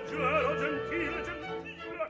leggero gentile gentile gentile.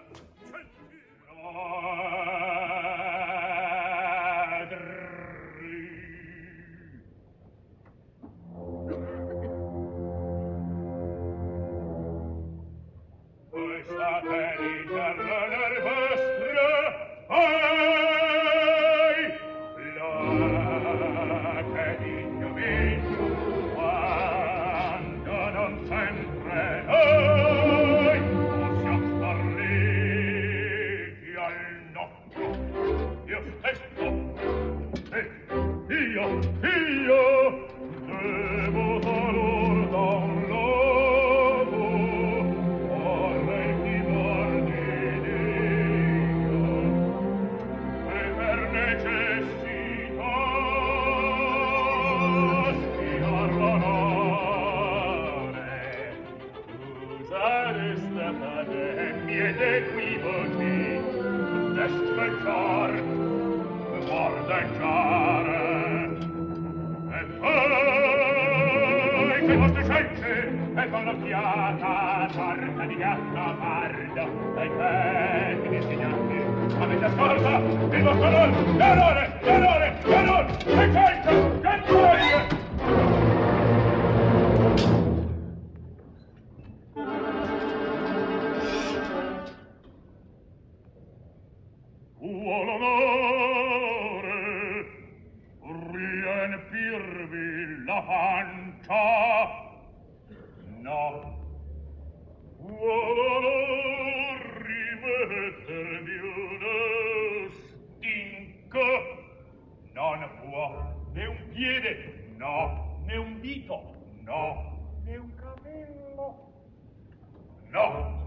No!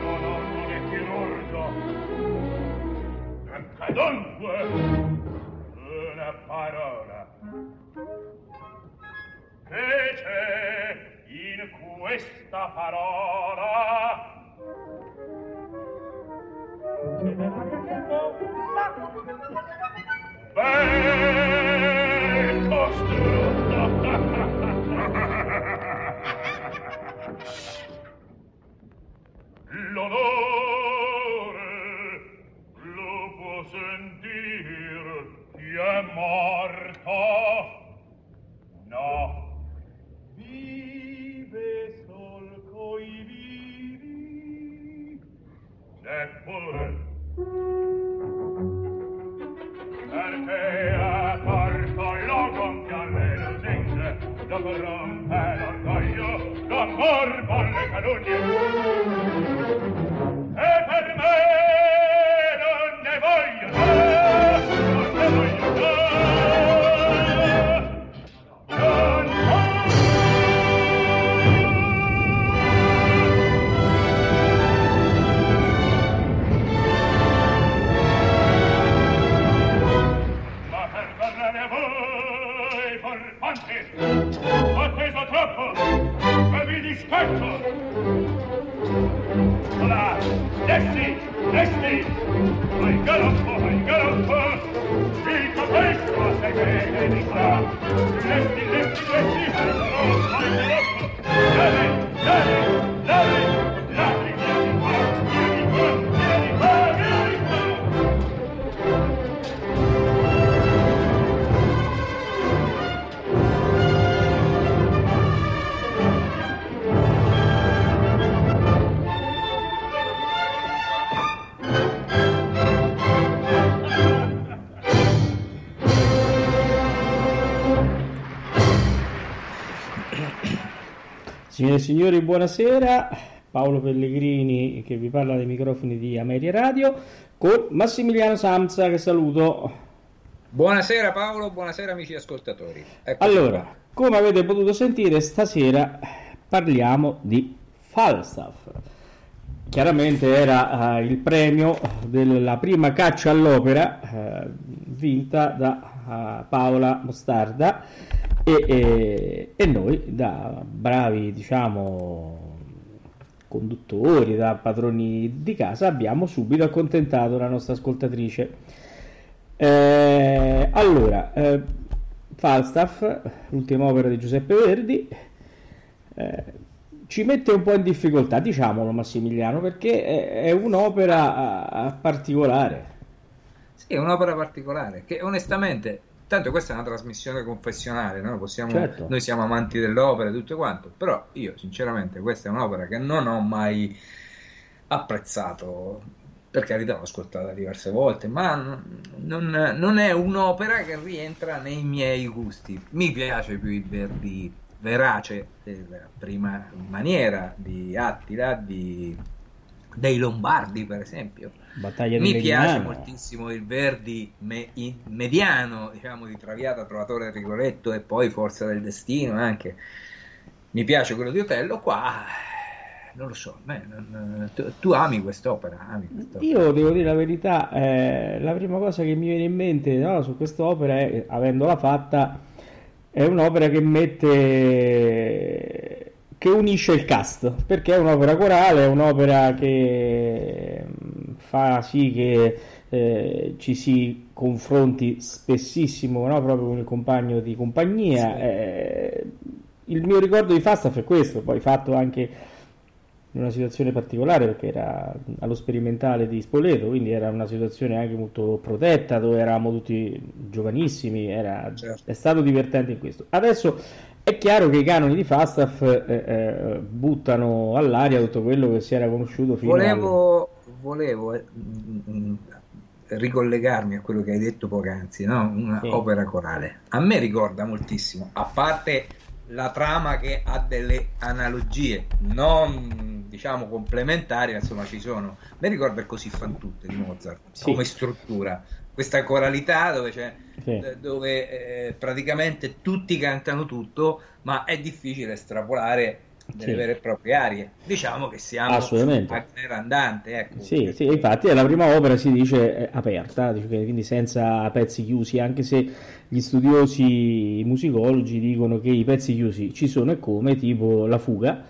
L'onor non è chirurgo. Manca dunque una parola. Fece in questa parola Signore e signori, buonasera. Paolo Pellegrini che vi parla dai microfoni di Ameria Radio con Massimiliano Samsa che saluto. Buonasera Paolo, buonasera amici ascoltatori. Eccoci Allora, qua. come avete potuto sentire stasera parliamo di Falstaff. Chiaramente era uh, il premio della prima caccia all'opera uh, vinta da uh, Paola Mostarda e, e, e, noi da bravi diciamo conduttori, da padroni di casa abbiamo subito accontentato la nostra ascoltatrice. Eh, allora, eh, Falstaff, l'ultima opera di Giuseppe Verdi, eh, ci mette un po' in difficoltà, diciamolo Massimiliano, perché è, è un'opera particolare. Sì, è un'opera particolare che onestamente, tanto questa è una trasmissione confessionale, no? Possiamo, certo. noi siamo amanti dell'opera e tutto quanto, però io sinceramente questa è un'opera che non ho mai apprezzato per carità l'ho ascoltata diverse volte, ma non, non, è un'opera che rientra nei miei gusti. Mi piace più il Verdi verace della prima maniera di Attila, di, dei Lombardi per esempio. Battaglia Mi piace moltissimo il Verdi me, mediano, diciamo di Traviata, Trovatore Rigoletto e poi Forza del Destino anche. Mi piace quello di Otello, qua non lo so, beh, non, tu, tu, ami quest'opera, ami quest'opera, Io devo dire la verità, eh, la prima cosa che mi viene in mente no, su quest'opera è, avendola fatta, è un'opera che mette che unisce il cast perché è un'opera corale, è un'opera che mm, fa sì che eh, ci si confronti spessissimo no? proprio con il compagno di compagnia. Sì. Eh, il mio ricordo di Falstaff è questo, poi fatto anche in una situazione particolare perché era allo sperimentale di Spoleto, quindi era una situazione anche molto protetta dove eravamo tutti giovanissimi, era, certo. è stato divertente in questo. Adesso è chiaro che i canoni di Falstaff eh, eh, buttano all'aria tutto quello che si era conosciuto fino volevo, al... Volevo eh, ricollegarmi a quello che hai detto poc'anzi, no? una sì. opera corale. A me ricorda moltissimo, a parte la trama che ha delle analogie non diciamo complementari, insomma ci sono. Mi ricorda così fan tutte di Mozart sì. come struttura. Questa coralità dove, c'è, sì. Eh, dove eh, praticamente tutti cantano tutto, ma è difficile estrapolare delle sì. vere e proprie arie. Diciamo che siamo Assolutamente. Wagner andante. Ecco, sì, sì, infatti è la prima opera si dice aperta, quindi senza pezzi chiusi, anche se gli studiosi musicologi dicono che i pezzi chiusi ci sono e come, tipo La fuga,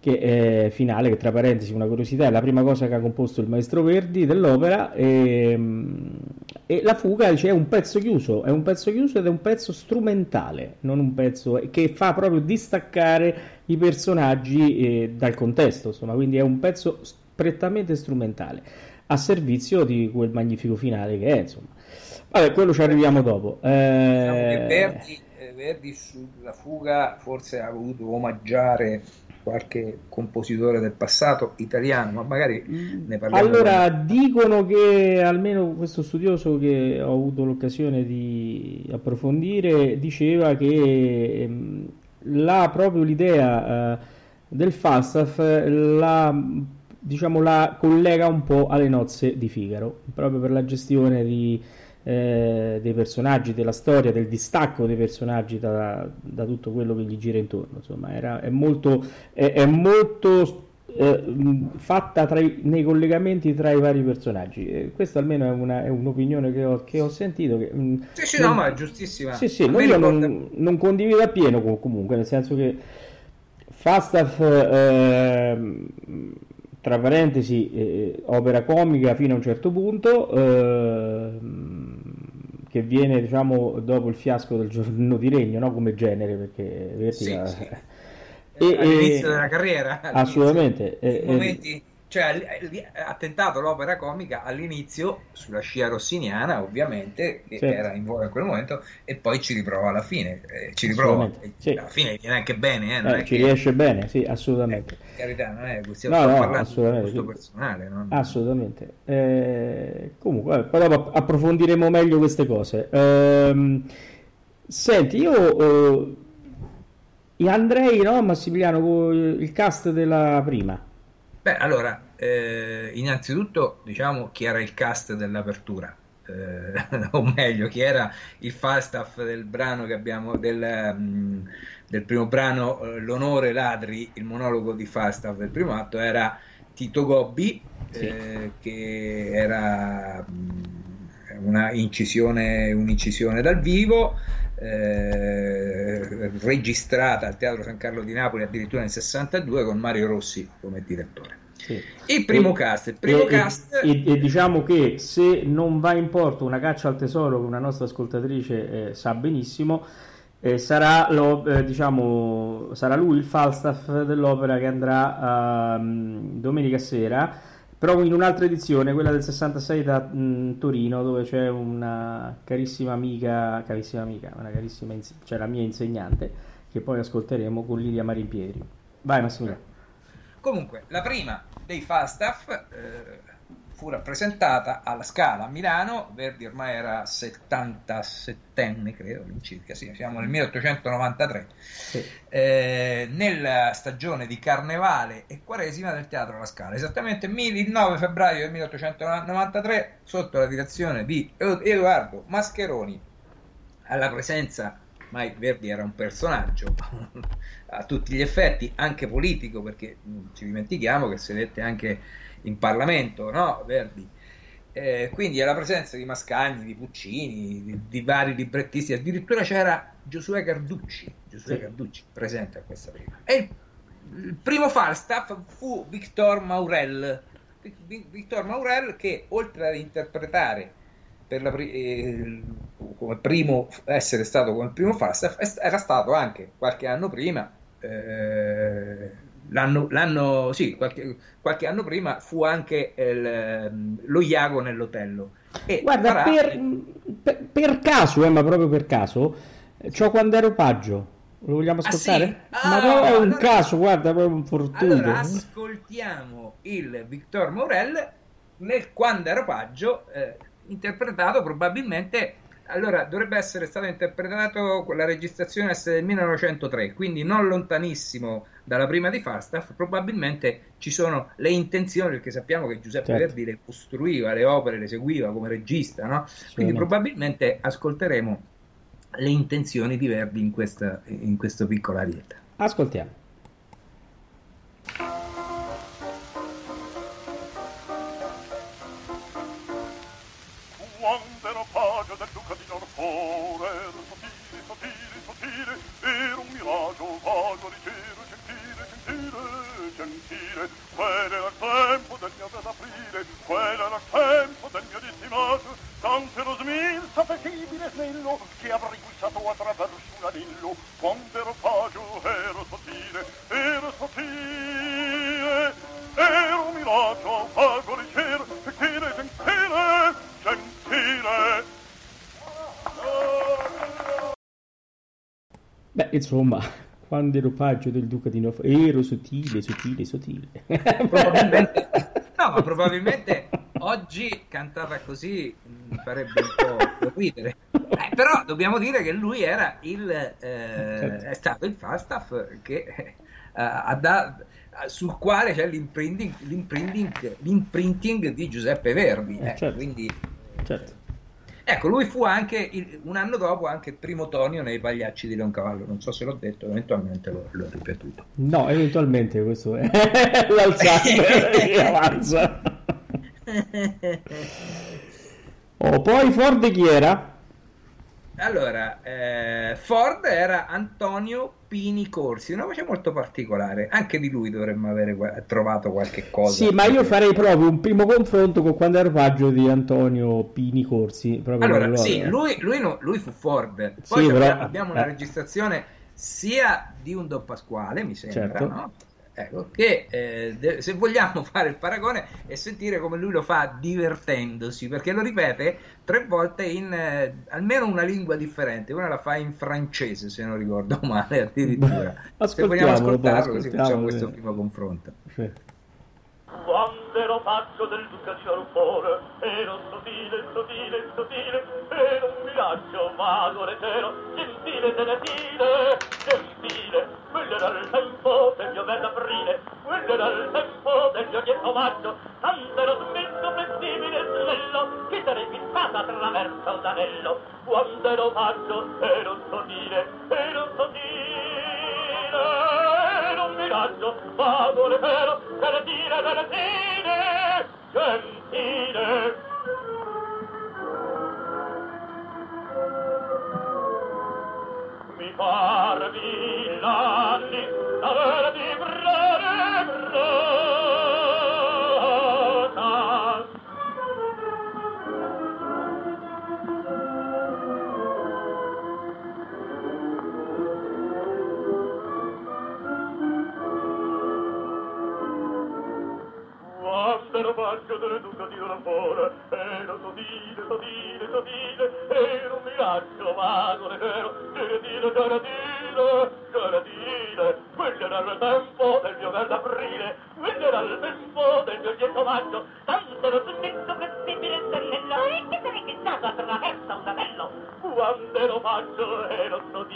che è finale, che tra parentesi una curiosità, è la prima cosa che ha composto il maestro Verdi dell'opera e, ehm, e La fuga dice, è un pezzo chiuso, è un pezzo chiuso ed è un pezzo strumentale, non un pezzo che fa proprio distaccare i personaggi eh, dal contesto, insomma, quindi è un pezzo prettamente strumentale a servizio di quel magnifico finale che è, insomma. Vabbè, quello ci arriviamo dopo. Eh... Diciamo Verdi, eh, Verdi sulla fuga forse ha voluto omaggiare qualche compositore del passato italiano, ma magari ne parliamo. Allora, con... dicono che almeno questo studioso che ho avuto l'occasione di approfondire diceva che ehm, la, proprio l'idea eh, del Falstaff la, diciamo, la collega un po' alle nozze di Figaro, proprio per la gestione di eh, dei personaggi, della storia, del distacco dei personaggi da, da, tutto quello che gli gira intorno. Insomma, era, è molto, è, è molto eh, fatta i, nei collegamenti tra i vari personaggi. Eh, questa almeno è, una, è, un'opinione che ho, che ho sentito. Che, mh, sì, sì, non, no, ma è giustissima. Sì, sì, io ricorda... non, non, condivido appieno comunque, nel senso che Falstaff, eh, tra parentesi, eh, opera comica fino a un certo punto, eh, che viene diciamo dopo il fiasco del giorno di regno no? come genere perché sì, sì. E, all'inizio e... della carriera assolutamente e, momenti cioè ha tentato l'opera comica all'inizio sulla scia rossiniana ovviamente che certo. era in voga in quel momento e poi ci riprova alla fine eh, ci riprova sì. alla fine viene anche bene eh, eh, ci che... riesce bene sì assolutamente eh, carità non è stiamo no, no, parlando di personale no? assolutamente eh, comunque poi dopo approfondiremo meglio queste cose ehm, senti io eh, andrei no Massimiliano il cast della prima Beh, allora, eh, innanzitutto diciamo chi era il cast dell'apertura, eh, o meglio, chi era il Falstaff del brano che abbiamo, del, um, del primo brano eh, L'onore ladri, il monologo di Falstaff del primo atto era Tito Gobbi, sì. eh, che era mh, una incisione, un'incisione dal vivo, eh, registrata al Teatro San Carlo di Napoli addirittura nel 62 con Mario Rossi come direttore. Sì. Il primo e, cast, il primo e, cast... E, e, diciamo che se non va in porto una caccia al tesoro che una nostra ascoltatrice eh, sa benissimo, eh, sarà, lo, eh, diciamo, sarà, lui il Falstaff dell'opera che andrà uh, domenica sera, però in un'altra edizione, quella del 66 da mh, Torino, dove c'è una carissima amica, carissima amica, una carissima, cioè la mia insegnante, che poi ascolteremo con Lidia Marimpieri. Vai Massimiliano. Comunque, la prima dei Falstaff eh, fu rappresentata alla Scala a Milano, Verdi ormai era 77enne, credo, all'incirca, sì, siamo nel 1893, sì. eh, nella stagione di Carnevale e Quaresima del Teatro alla Scala, esattamente il 9 febbraio del 1893, sotto la direzione di Edoardo Mascheroni, alla presenza ormai Verdi era un personaggio a tutti gli effetti, anche politico, perché ci dimentichiamo che sedette anche in Parlamento, no? Verdi. Eh, quindi alla presenza di Mascagni, di Puccini, di, di, vari librettisti, addirittura c'era Giosuè Carducci, Giosuè sì. Carducci presente a questa prima. E il, il primo Falstaff fu Victor Maurel, Victor Maurel che oltre ad interpretare per la, eh, come primo essere stato come primo Falstaff era stato anche qualche anno prima eh, l'anno, l'anno sì, qualche, qualche, anno prima fu anche il, ehm, lo Iago nell'Otello e guarda farà... per, per, per, caso eh, ma proprio per caso ciò quando ero paggio lo vogliamo ascoltare? Ah, sì? ah, ma no, è un allora, caso guarda proprio un fortunato allora ascoltiamo il Victor Morel nel quando ero paggio eh, interpretato probabilmente allora dovrebbe essere stato interpretato la registrazione del 1903 quindi non lontanissimo dalla prima di Falstaff probabilmente ci sono le intenzioni perché sappiamo che Giuseppe certo. Verdi le costruiva le opere le seguiva come regista no? quindi probabilmente ascolteremo le intenzioni di Verdi in questa in questo piccola arietta ascoltiamo insomma, quando ero paggio del duca di Norfolk, ero sottile, sottile, sottile. Probabilmente, no, ma probabilmente oggi cantata così mm, farebbe un po' ridere. Eh, però dobbiamo dire che lui era il, eh, certo. è stato il Falstaff che eh, ha da, sul quale c'è l'imprinting, l'imprinting, l'imprinting di Giuseppe Verdi. Eh, certo. Quindi, certo. Ecco, lui fu anche il, un anno dopo anche primo Tonio nei Pagliacci di Leoncavallo. Non so se l'ho detto, eventualmente l'ho, l'ho ripetuto. No, eventualmente questo è l'Alzheimer avanza. oh, poi Ford chi era? Allora, eh, Ford era Antonio Pini Corsi, una voce molto particolare. Anche di lui dovremmo avere trovato qualche cosa. Sì, ma io farei proprio un primo confronto con quando era paggio di Antonio Pini Corsi. Allora, sì, lui, lui, no, lui, fu Ford. Poi sì, però, abbiamo una eh. registrazione sia di un Don Pasquale, mi sembra, certo. no? Ecco, che eh, se vogliamo fare il paragone e sentire come lui lo fa divertendosi, perché lo ripete tre volte in eh, almeno una lingua differente, una la fa in francese se non ricordo male addirittura. se vogliamo ascoltarlo, così facciamo questo primo confronto. Sì. Quando ero paggio del duca di Norfolk, ero sottile, sottile, sottile, ero un miraggio vago, leggero, gentile, tenetile, gentile, quello era il tempo del mio verde aprile, quello era il tempo del mio dietro maggio, tanto ero smesso, flessibile e snello, che sarei fissata attraverso l'anello. Quando ero paggio, ero sottile, ero sottile, omaggio, vado le vero, per dire delle fine, gentile. Duca di l'amore, e non sottile, sottile, sottile, e non mi lascio vagone vero, giardino, giardino, giardino, quello era il tempo del mio verde aprile, quello era il tempo del mio lieto maggio, tanto lo sentito flessibile stellello, e che sarei fissato attraverso un anello, quando ero maggio e non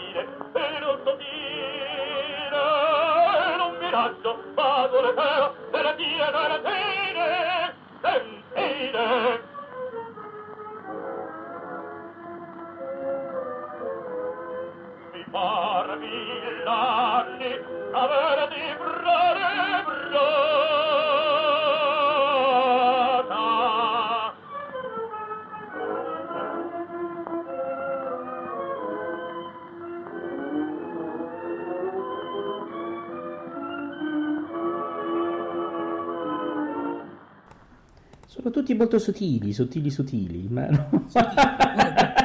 molto sottili, sottili, sottili. Ma no.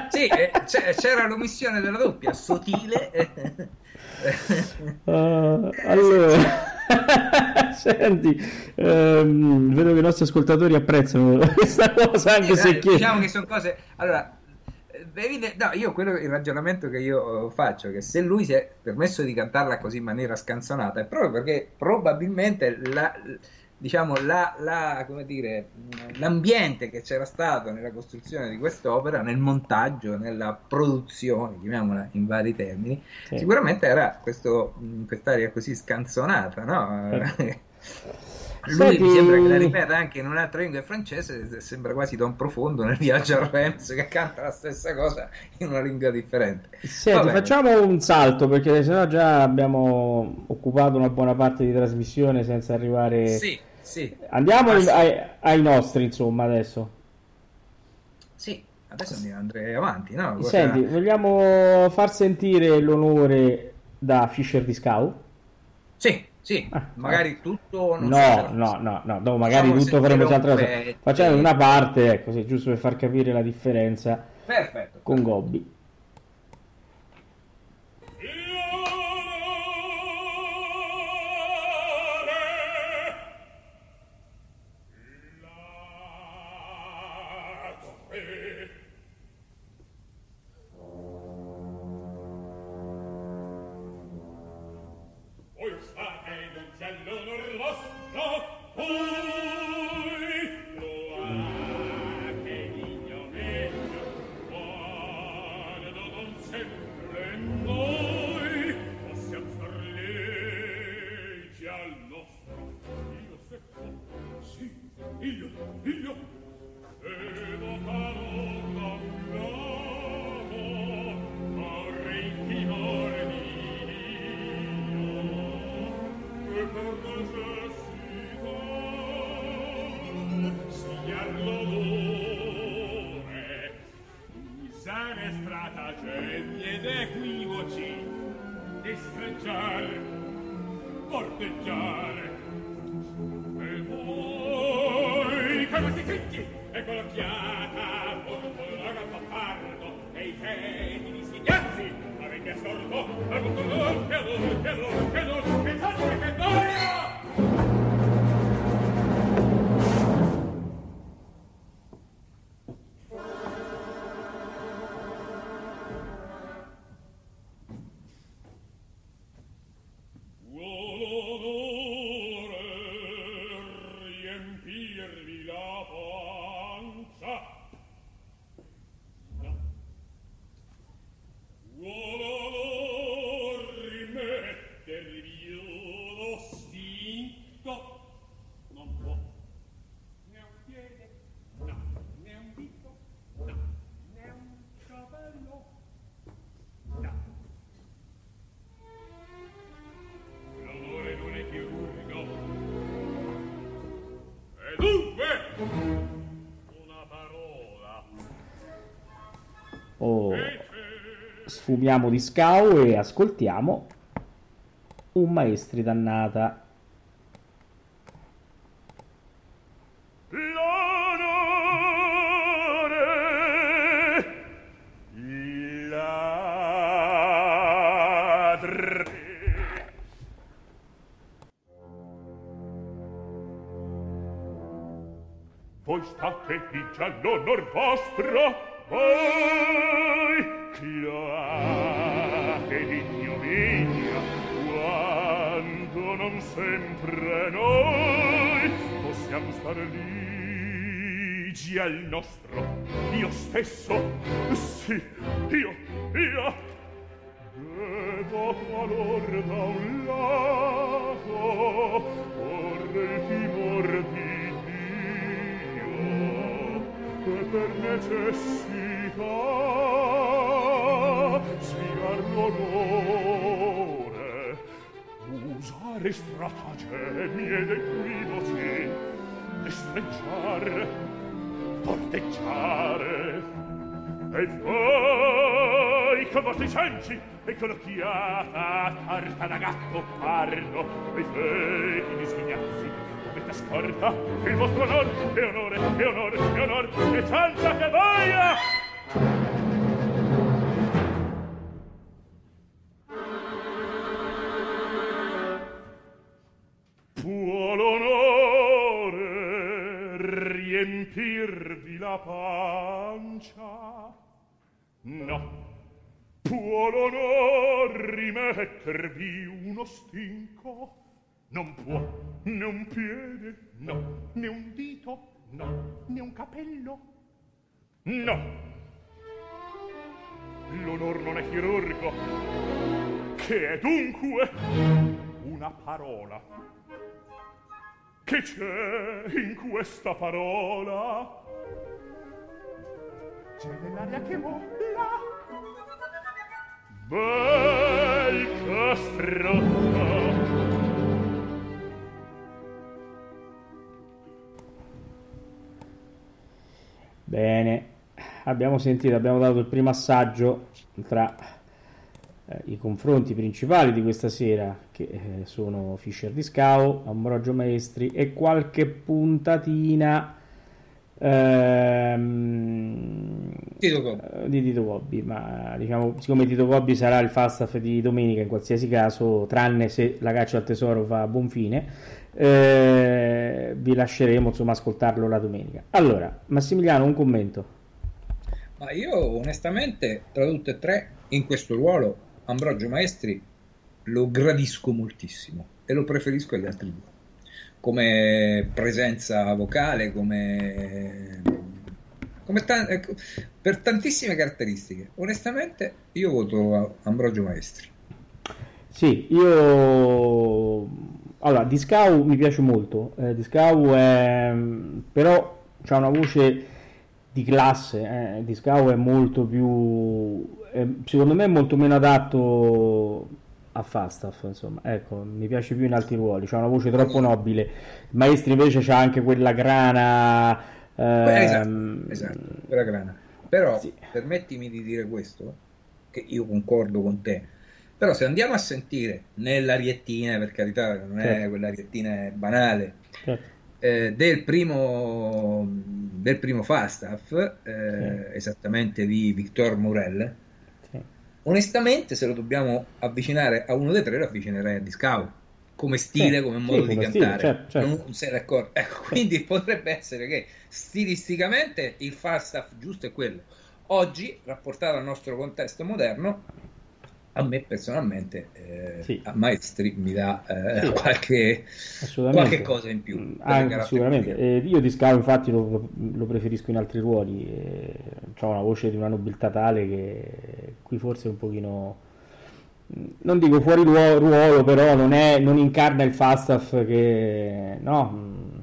Sì, eh, c'era l'omissione della doppia, sottile. Ah, allora, senti, ehm, vedo che i nostri ascoltatori apprezzano questa cosa, anche Sì, se dai, chi- diciamo che sono cose allora eh, no, io quello il ragionamento che io eh, faccio che se lui si è permesso di cantarla così in maniera scanzonata è proprio perché probabilmente la, diciamo la, la- come dire l'ambiente che c'era stato nella costruzione di quest'opera nel montaggio nella produzione chiamiamola in vari termini Sì. sicuramente era questo, mh, quest'aria così scanzonata no? Lui Senti- mi sembra che la ripeta anche in un'altra lingua francese, sembra quasi Don Profondo nel viaggio a Reims che canta la stessa cosa in una lingua differente. Senti, facciamo un salto perché sennò già abbiamo occupato una buona parte di trasmissione senza arrivare... Sì, sì, Andiamo Ah, sì. ai, ai nostri, insomma, adesso. sì, adesso andiamo andrei avanti, no? Cosa- Senti, vogliamo far sentire l'onore da Fischer di Scout? Sì, sì, Ah, magari tutto... Non No, no, no, no, no, magari Facciamo tutto faremo sentire altra un cosa. Facciamo una parte, ecco, sì, giusto per far capire la differenza Perfetto. con Gobbi. Una parola. Oh. Sfumiamo di scau e ascoltiamo un maestri dannata. state già l'onor vostro voi cloate d'ignominia quando non sempre noi possiamo star ligi al nostro. Io stesso sì io io necessità sfigar l'onore usare stratagemmi ed equivoci destreggiare porteggiare e voi con vostri cenci e con l'occhiata tarta da gatto pardo e feti di sghignazzi avete scorta. Il vostro onor e onore e onore e onore e senza che voglia può l'onore riempirvi la pancia. No. Può l'onor rimettervi uno stinco non può né un piede no né un dito no né un capello no. L'onor non è chirurgo che è dunque una parola. Che c'è in questa parola? C'è dell'aria che vola. Bel castrotto Bene, abbiamo sentito, abbiamo dato il primo assaggio tra eh, i confronti principali di questa sera, che eh, sono Fischer di Scao, Ambrogio Maestri e qualche puntatina ehm, Tito eh, di Tito Gobbi. Ma diciamo, siccome Tito Gobbi sarà il fast off di domenica in qualsiasi caso, tranne se la caccia al tesoro va a buon fine eh, vi lasceremo insomma ascoltarlo la domenica. Allora, Massimiliano, un commento. Ma io onestamente, tra tutte e tre, in questo ruolo, Ambrogio Maestri lo gradisco moltissimo e lo preferisco agli altri due. Come presenza vocale, come, come ta- ecco, per tantissime caratteristiche. Onestamente, io voto Ambrogio Maestri. Sì, io allora, Discau mi piace molto, eh, Discau è... però ha una voce di classe, eh. Discau è molto più... È, secondo me è molto meno adatto a Falstaff, insomma, ecco, mi piace più in altri ruoli, ha una voce troppo nobile, Maestri invece c'ha anche quella grana... Ehm... Esatto, esatto, quella grana. Però sì. permettimi di dire questo, che io concordo con te, però se andiamo a sentire nell'ariettina, per carità, non certo. è quell'ariettina banale, certo. eh, del, primo, del primo Falstaff, eh, sì. esattamente di Victor Morel, sì. onestamente se lo dobbiamo avvicinare a uno dei tre lo avvicinerei a Discavo come stile, come modo sì, di come cantare. Stile, certo, certo. Non sei d'accordo? Ecco, quindi potrebbe essere che stilisticamente il Falstaff giusto è quello. Oggi, rapportato al nostro contesto moderno, a me personalmente eh, sì. a Maestri mi dà eh, sì. qualche, qualche, cosa in più. Mm, anche, sicuramente. Eh, io di Scavo infatti lo, lo, preferisco in altri ruoli, eh, ha una voce di una nobiltà tale che qui forse è un pochino... Mm, non dico fuori ruolo, però non, è, non incarna il Falstaff che, no, mm,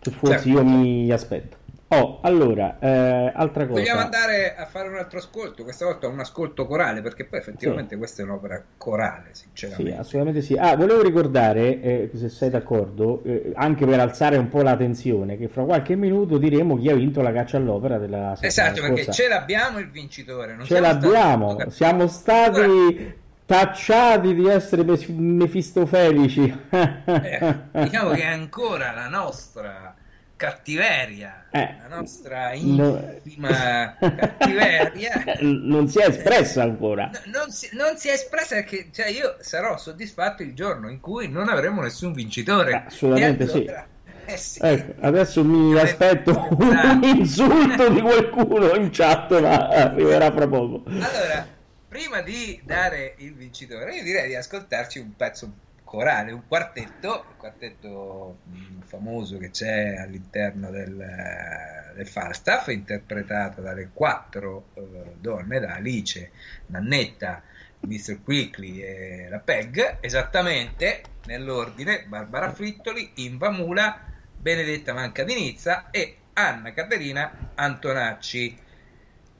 che forse certo. io mi aspetto. Oh, allora, eh, altra cosa. Vogliamo andare a fare un altro ascolto, questa volta un ascolto corale, perché poi effettivamente sì. questa è un'opera corale, sinceramente. Sì, assolutamente sì. Ah, volevo ricordare, eh, se sei d'accordo, eh, anche per alzare un po' la tensione, che fra qualche minuto diremo chi ha vinto la caccia all'opera della Esatto, perché ce l'abbiamo il vincitore. Non ce l'abbiamo, stati... siamo stati tacciati di essere mefistofelici. eh, diciamo che è ancora la nostra cattiveria, eh, la nostra intima no. cattiveria non si è espressa ancora. No, non, si, non, si, è espressa perché cioè, io sarò soddisfatto il giorno in cui non avremo nessun vincitore. Assolutamente allora, sì. Eh sì. Ecco, adesso mi Io aspetto un insulto di qualcuno in chat, ma arriverà fra poco. Allora, prima di dare il vincitore, io direi di ascoltarci un pezzo corale, un quartetto, il quartetto mm, famoso che c'è all'interno del, eh, del Falstaff, interpretato dalle quattro uh, donne, da Alice, Nannetta, Mr. Quickly e la Peg, esattamente nell'ordine Barbara Frittoli, Inva Mula, Benedetta Manca di Nizza e Anna Caterina Antonacci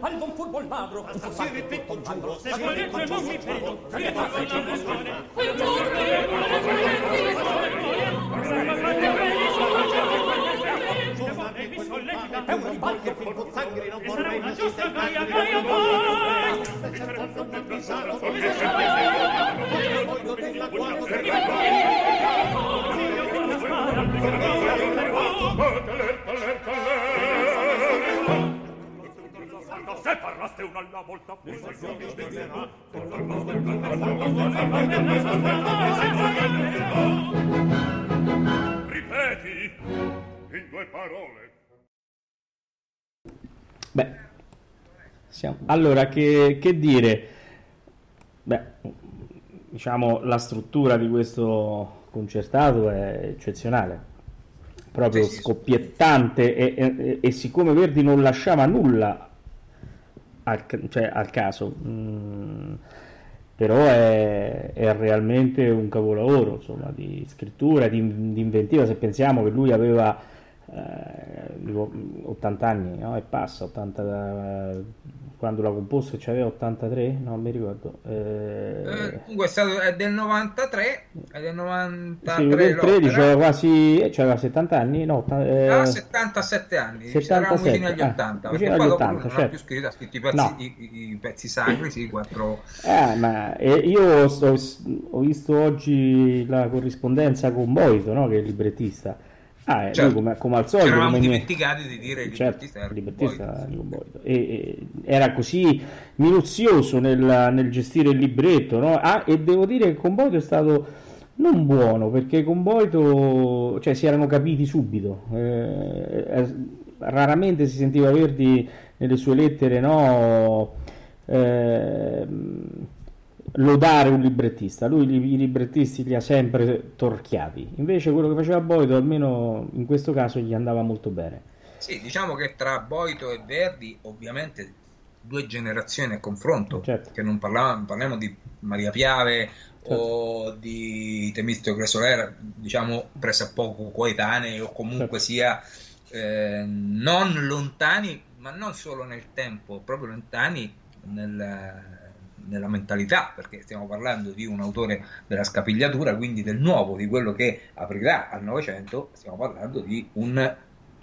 al non furbo il magro si ripeto giuro se si ripeto giuro che ne fa che non vuole quel giorno che non vuole è un ribalto che con sangre non vorrei una giusta noia noia noia non pensato voglio della guardo per me se parlaste una alla volta ripeti in due parole beh siamo... allora che, che dire? Beh diciamo la struttura di questo concertato è eccezionale proprio scoppiettante e, e, e, siccome Verdi non lasciava nulla al, cioè, al caso mm, però è, è, realmente un capolavoro insomma, di scrittura, di, di inventiva se pensiamo che lui aveva eh, 80 anni no? e passa 80 quando l'ha composto c'aveva 83 no mi ricordo eh... Eh, comunque è, stato, è del 93 è del 93 sì, del 13 aveva quasi eh, c'aveva 70 anni no, eh... ah, 77 anni 77 vicino agli 80 ah, vicino agli 80 non certo. ha più scritto ha scritto i pezzi, no. i, i pezzi sacri sì, quattro... eh, ma eh, io sto, ho visto oggi la corrispondenza con Boito no? che è il librettista Ah, eh, certo. come, come, al solito. Ci eravamo dimenticati di dire il certo, librettista E, e, era così minuzioso nel, nel gestire il libretto, no? ah, e devo dire che con Boito è stato non buono perché con Boito cioè, si erano capiti subito. Eh, raramente si sentiva Verdi nelle sue lettere, no? Eh, lodare un librettista, lui i librettisti li ha sempre torchiati, invece quello che faceva Boito almeno in questo caso gli andava molto bene. Sì, diciamo che tra Boito e Verdi ovviamente due generazioni a confronto, certo. che non parliamo, parliamo di Maria Piave certo. o di Temistio Solera, diciamo poco coetanei o comunque certo. sia eh, non lontani, ma non solo nel tempo, proprio lontani nel nella mentalità, perché stiamo parlando di un autore della scapigliatura, quindi del nuovo, di quello che aprirà al Novecento, stiamo parlando di un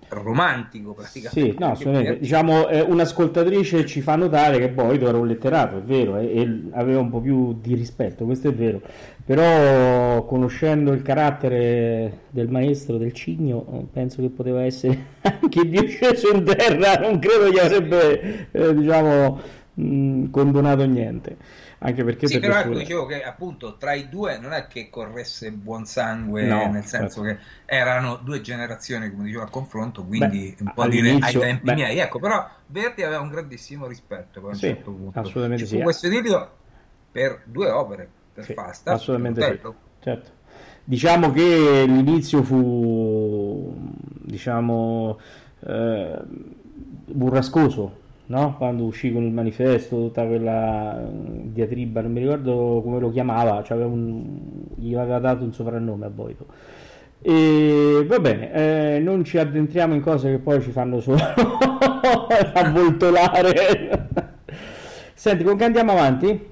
romantico praticamente. Sì, no, assolutamente. Diciamo, eh, un'ascoltatrice ci fa notare che Boito era un letterato, è vero, e, e aveva un po' più di rispetto, questo è vero. Però, conoscendo il carattere del maestro del cigno, penso che poteva essere anche Dio sceso in terra, non credo gli avrebbe, eh, diciamo, mh, condonato niente anche perché sì, per però ecco, dicevo che appunto tra i due non è che corresse buon sangue, No, nel senso certo. che erano due generazioni, come dicevo, a confronto, quindi Beh, un po' dire ai tempi beh. miei. Ecco, però Verdi aveva un grandissimo rispetto per un Sì, certo punto. assolutamente Ci sì. questo idilio per due opere, per Sì, Falstaff, assolutamente sì. Certo. Diciamo che l'inizio fu, diciamo, eh, burrascoso, no? Quando uscì con il manifesto, tutta quella eh, diatriba, non mi ricordo come lo chiamava, c'aveva un- gli aveva dato un soprannome a Boito. E va bene, eh, non ci addentriamo in cose che poi ci fanno solo avvoltolare. Senti, con che andiamo avanti?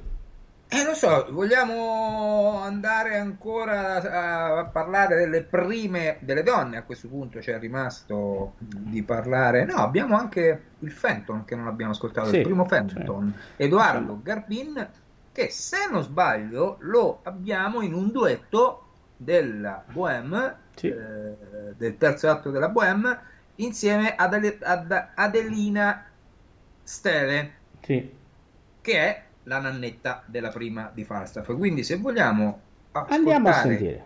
Eh, non so, vogliamo andare ancora a, a parlare delle prime, delle donne a questo punto? C'è rimasto di parlare. No, abbiamo anche il Fenton che non abbiamo ascoltato, Sì, il primo Fenton, Edoardo Garbin, che se non sbaglio lo abbiamo in un duetto della Bohème, Sì. eh, del terzo atto della Bohème, insieme ad, Ale- ad Adelina Stele Sì. che è la nannetta della prima di Falstaff. Quindi, se vogliamo Andiamo a sentire.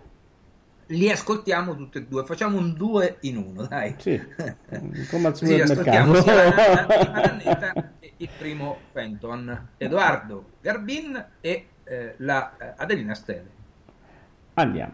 li ascoltiamo tutti e due. Facciamo un due in uno, dai. Sì, come al Sì, ascoltiamo sia la, la supermercato. prima nannetta e il primo Fenton, Edoardo Garbin e eh, la eh, Adelina Stelle. Andiamo.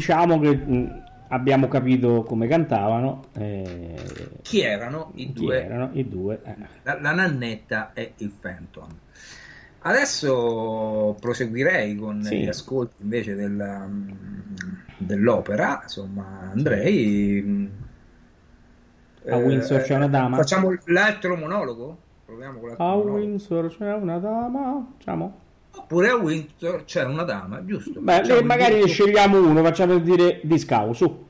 Diciamo che mh, abbiamo capito come cantavano, eh, Chi erano i chi due? erano i due. eh. La, la nannetta e il Fenton. Adesso proseguirei con Sì. gli ascolti invece della- dell'opera. Insomma, andrei. A Windsor c'è una dama? Facciamo l'altro monologo? Proviamo con l'altro A monologo. Windsor c'è una dama, diciamo. Oppure a Windsor c'è una dama, giusto? Beh, Facciamo eh, magari ne scegliamo uno, facciamo dire Discau, su.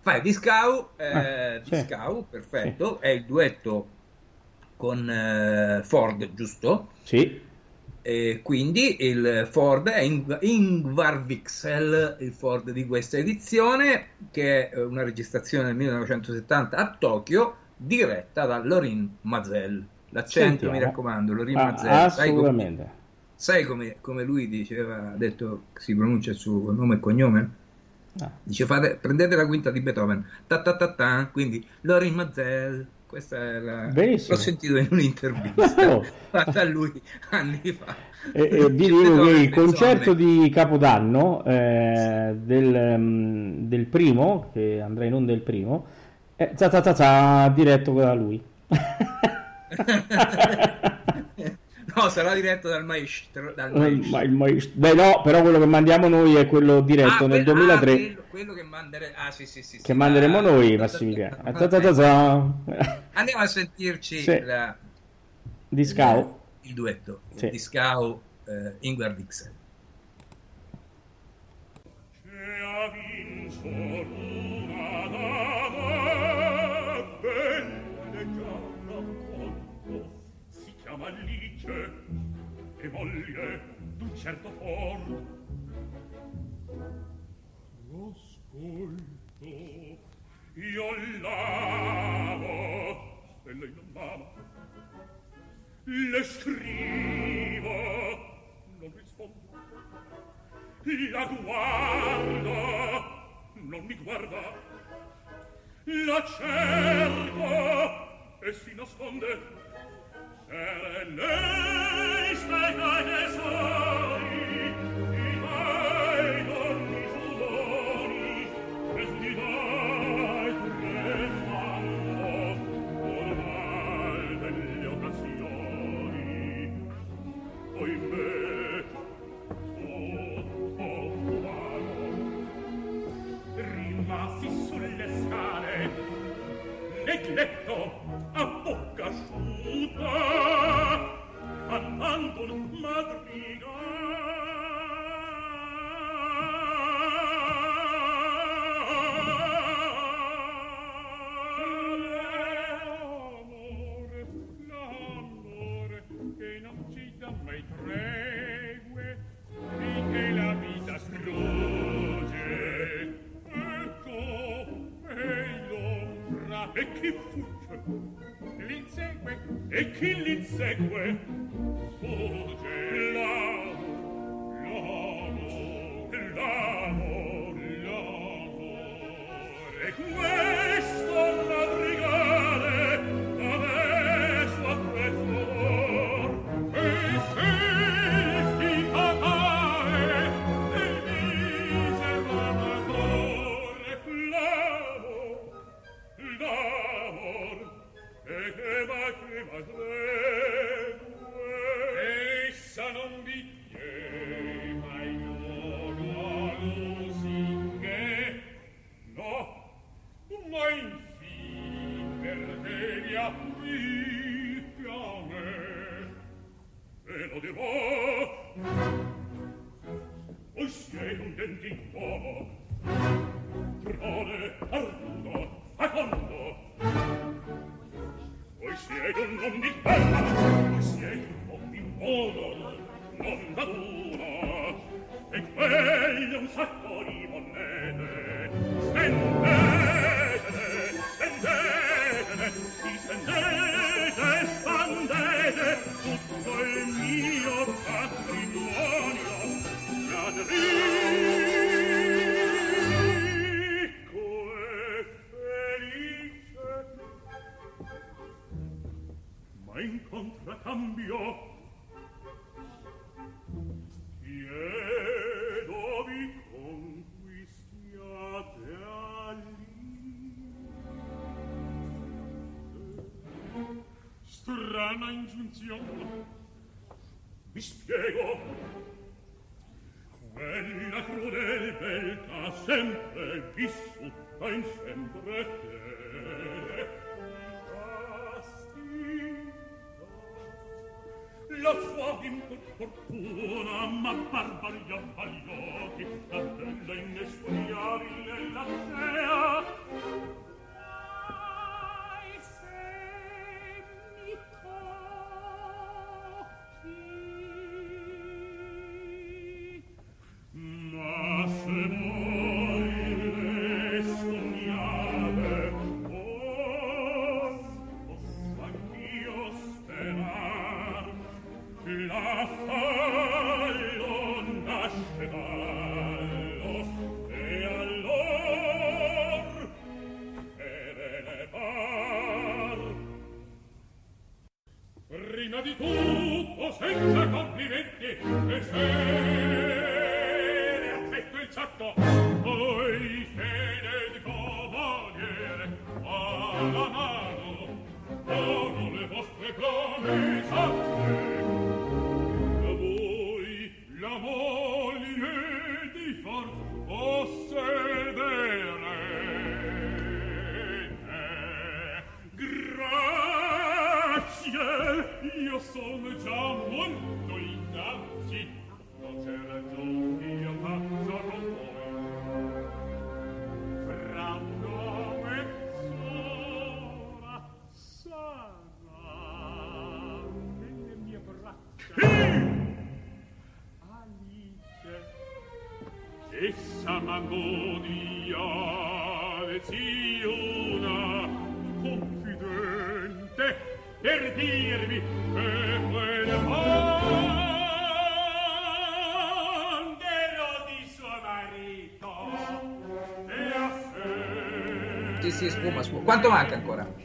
Fai Discau, eh, Ah, sì. Discau, perfetto. È il duetto con eh, Ford, giusto? Sì, E quindi il Ford è Ing- Ingvar Vixel, il Ford di questa edizione, che è una registrazione del 1970 a Tokyo, diretta da Lorin Mazel. L'accento, Sentiamo. mi raccomando, Lorin Ah, Mazel. Assolutamente. Sai come- come lui diceva, ha detto che si pronuncia il suo nome e cognome? Ah. Dice fate, prendete la quinta di Beethoven, ta ta ta ta, quindi Lorin Mazel. Questa è la... Benissimo. L'ho sentito in un'intervista Oh. fatta a lui anni fa. E, e vi dico che il concerto di Capodanno eh, del, mm, del primo, che andrà in onda il primo, è za za za za, diretto da lui. No, sarà diretto dal maestro. Dal eh, il Maestro. Beh, no, però quello che mandiamo noi è quello diretto ah, nel 2003. Ah, quello, quello, che, mandere... ah, sì, sì, sì, che manderemo noi, Massimiliano. Andiamo a sentirci la... di Scao. Il, il duetto di Scao eh, Ingvar Dixon. certo for. Lo scolto io l'amo e lei non m'ama. Le scrivo non rispondo. La guardo non mi guarda. La cerco e si nasconde. sedum denti uomo prole Funktion Quanto manca ancora?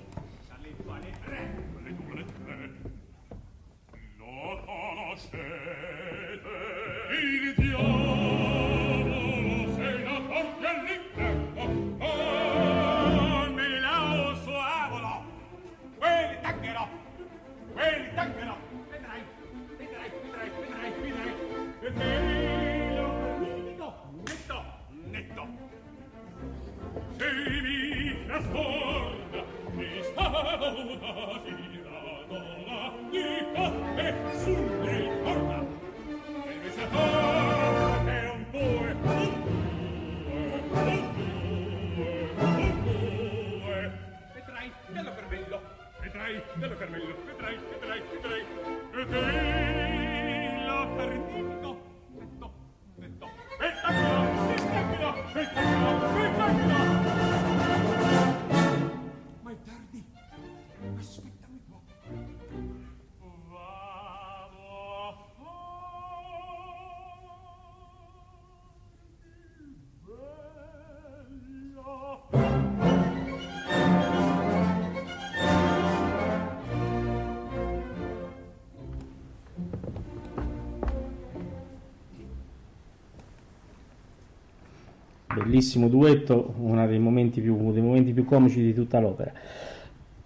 Bellissimo duetto, uno dei momenti più, dei momenti più comici di tutta l'opera.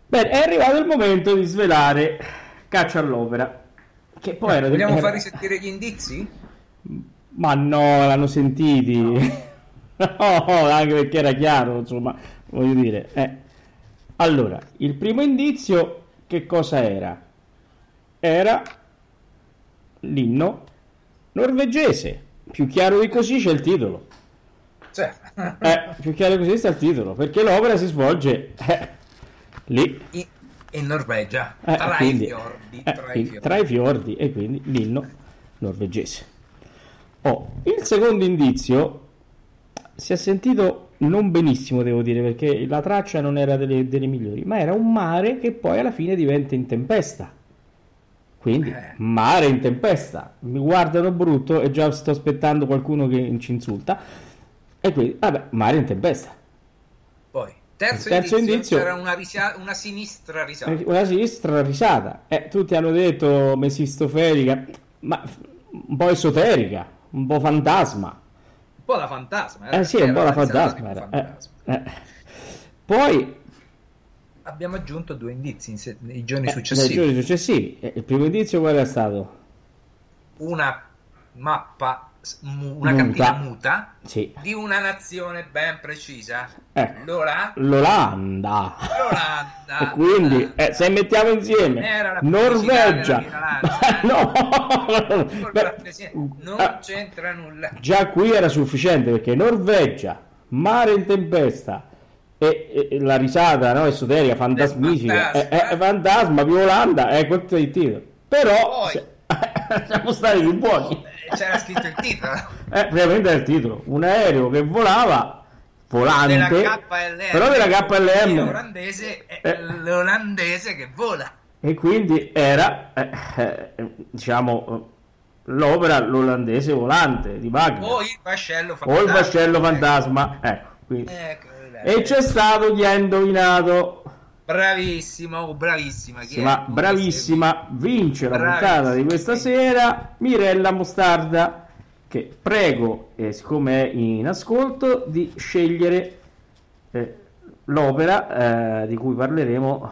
Bene, è arrivato il momento di svelare Caccia all'opera. Che poi era Vogliamo era- far risentire gli indizi? Ma no, l'hanno sentiti. No, anche perché era chiaro, insomma, voglio dire. eh. Allora, il primo indizio che cosa era? Era l'inno norvegese. Più chiaro di così c'è il titolo. Cioè, Eh, più chiaro così sta il titolo, perché l'opera si svolge eh, lì. in, in Norvegia, Eh, tra quindi- i fiordi, eh, tra i fiordi. tra i fiordi e quindi l'inno norvegese. Oh, il secondo indizio si è sentito non benissimo, devo dire, perché la traccia non era delle, delle migliori, ma era un mare che poi alla fine diventa in tempesta. Quindi, Eh. mare in tempesta. Mi guardano brutto e già sto aspettando qualcuno che ci insulta. E quindi, vabbè, mare in tempesta. Poi, terzo, terzo indizio, indizio- c'era una, risa- una sinistra risata. Una sinistra risata. Eh, tutti hanno detto mesistofelica, ma un po' esoterica, un po' fantasma. Un po' la fantasma. era- Eh sì, un po' era la fantasma. era. fantasma. Eh, eh. Poi, Abbiamo aggiunto due indizi in se- nei giorni eh, successivi. nei giorni successivi, eh, il primo indizio qual era stato? Una mappa, una Muta. cartina muta Sì. di una nazione ben precisa. Ecco. L'Ola- L'Olanda. L'Olanda. E quindi, eh, se mettiamo insieme Norvegia, no, Beh, non ah, c'entra nulla. già qui era sufficiente perché Norvegia, mare in tempesta e, e la risata no, esoterica, fantasmifica, è, è- è fantasma più Olanda, è questo il titolo. Però Poi- se- siamo stati più buoni. C'era scritto il titolo. Eh, praticamente è il titolo, un aereo che volava, volante, della KLM. però della KLM. L'olandese Eh. l'olandese che vola. E quindi era, eh, eh, diciamo, l'opera l'olandese volante di Wagner. O il vascello o il fantasma. vascello fantasma. Ecco. Ecco, E c'è stato chi ha indovinato. Bravissima. chi Sì, è? ma bravissima, vince la Bravissima. puntata di questa sera Mirella Mostarda, che prego, eh, siccome è in ascolto, di scegliere eh, l'opera eh, di cui parleremo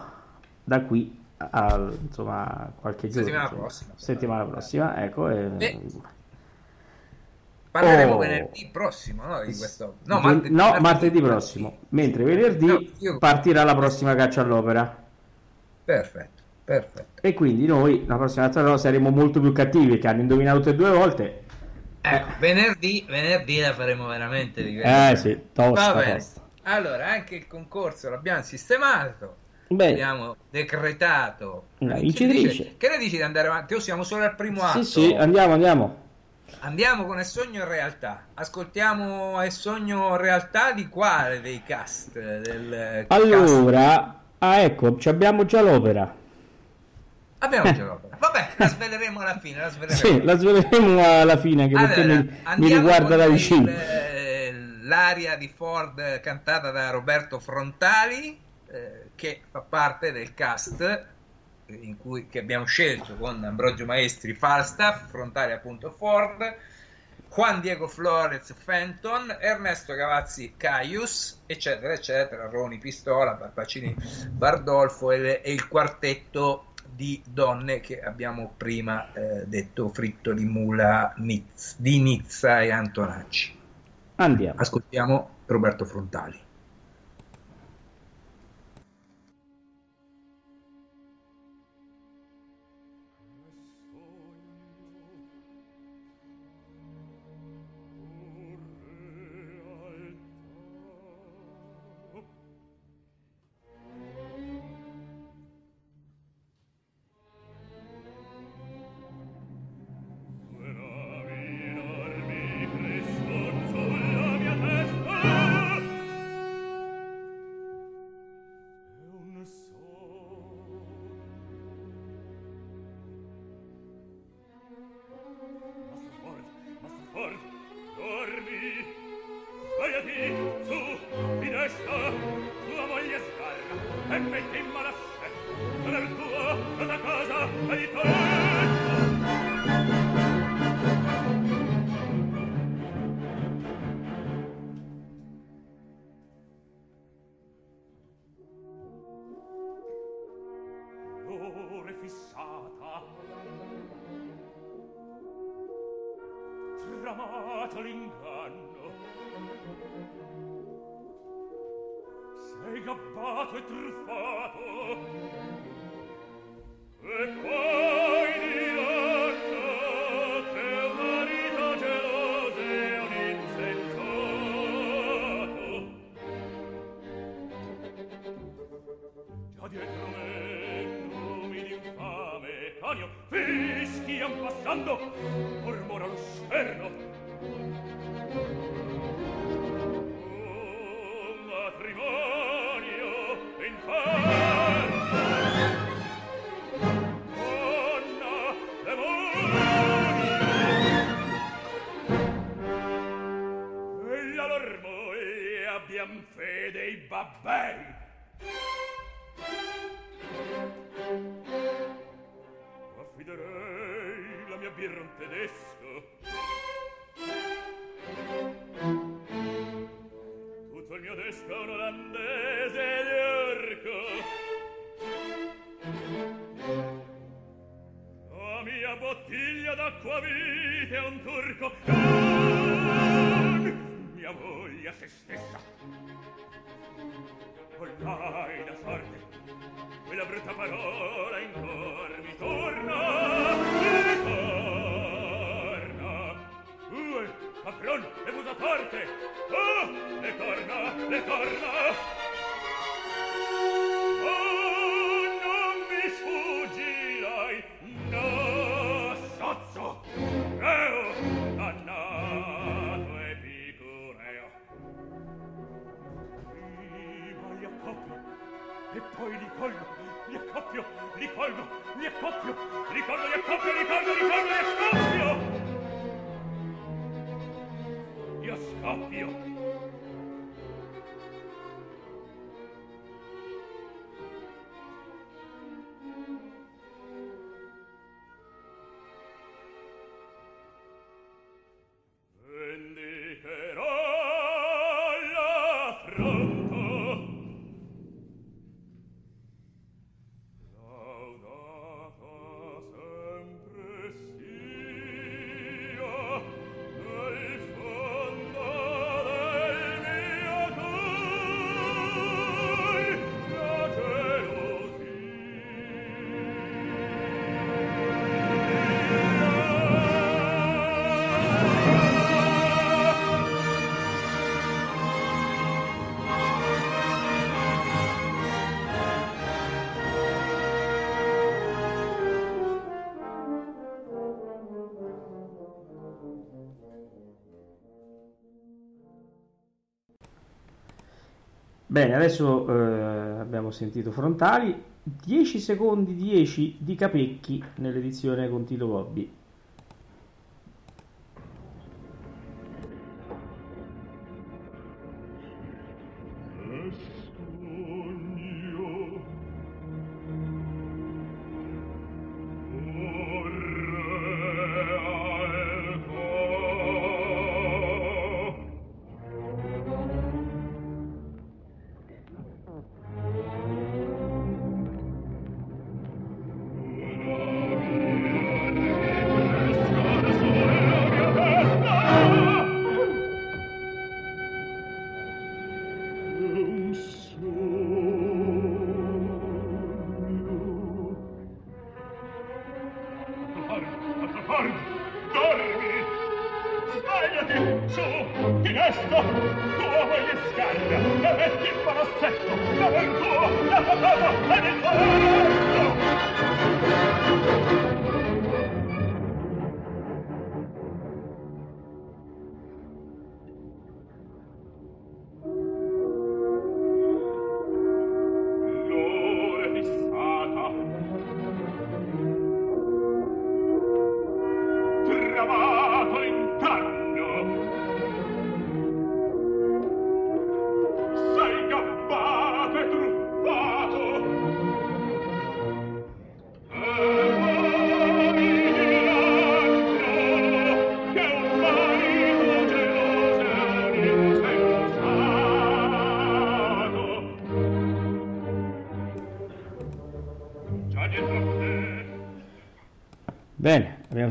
da qui a insomma, qualche giorno. Settimana prossima. Settimana prossima, ecco. e- Beh, Parleremo Oh. venerdì prossimo, no? Di questo... No, No, martedì, martedì prossimo, mentre venerdì No, io- partirà la prossima caccia all'opera. Perfetto, Perfetto. E quindi noi la prossima volta saremo molto più cattivi perché hanno indovinato tutte e due volte. Ecco, venerdì, venerdì la faremo veramente di Eh sì, tosta, tosta. Allora, anche il concorso l'abbiamo sistemato, Bene. abbiamo decretato Una vincitrice. Che ne dici di andare avanti? O siamo solo al primo atto? Sì, sì, andiamo, andiamo. Andiamo con Il sogno in realtà. Ascoltiamo Il sogno in realtà di quale dei cast? Del cast? Allora, ah ecco, abbiamo già l'opera. Abbiamo già l'opera. Vabbè, la sveleremo alla fine. La sveleremo. Sì, la sveleremo alla fine che Allora, mi, mi riguarda da vicino. eh, l'aria di Ford cantata da Roberto Frontali, eh, che fa parte del cast eh, cui, che abbiamo scelto con Ambrogio Maestri Falstaff, Frontali appunto Ford, Juan Diego Flores Fenton, Ernesto Gavazzi Caius, eccetera, eccetera, Roni Pistola, Barbacini Bardolfo e, e il quartetto di donne che abbiamo prima eh, detto Fritto di Mula Niz- di Nizza e Antonacci. Andiamo. Ascoltiamo Roberto Frontali. peschian passando murmura lo scherno. Un matrimonio in fa Bene, adesso eh, abbiamo sentito Frontali, 10 secondi 10 di Capecchi nell'edizione con Tito Gobbi.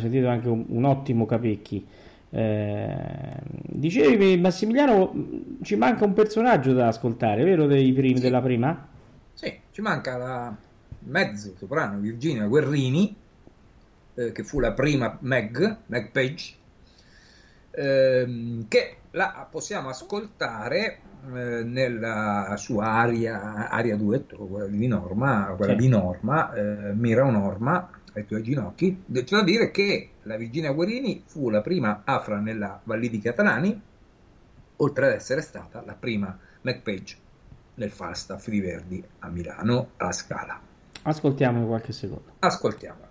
Sentito anche un, un ottimo Capecchi. Eh, dicevi Massimiliano, ci manca un personaggio da ascoltare, vero? Dei primi, sì. Della prima? Sì, ci manca la mezzo soprano Virginia Guerrini, eh, che fu la prima Meg, Meg Page, ehm, che la possiamo ascoltare eh, nella sua aria, aria duetto, quella di Norma, quella sì. di Norma, eh, Mira o Norma, ai tuoi ginocchi. C'è da dire che la Virginia Guerini fu la prima afra nella Valli di Catalani, oltre ad essere stata la prima McPage nel Falstaff di Verdi a Milano alla Scala. Ascoltiamo qualche secondo. Ascoltiamo.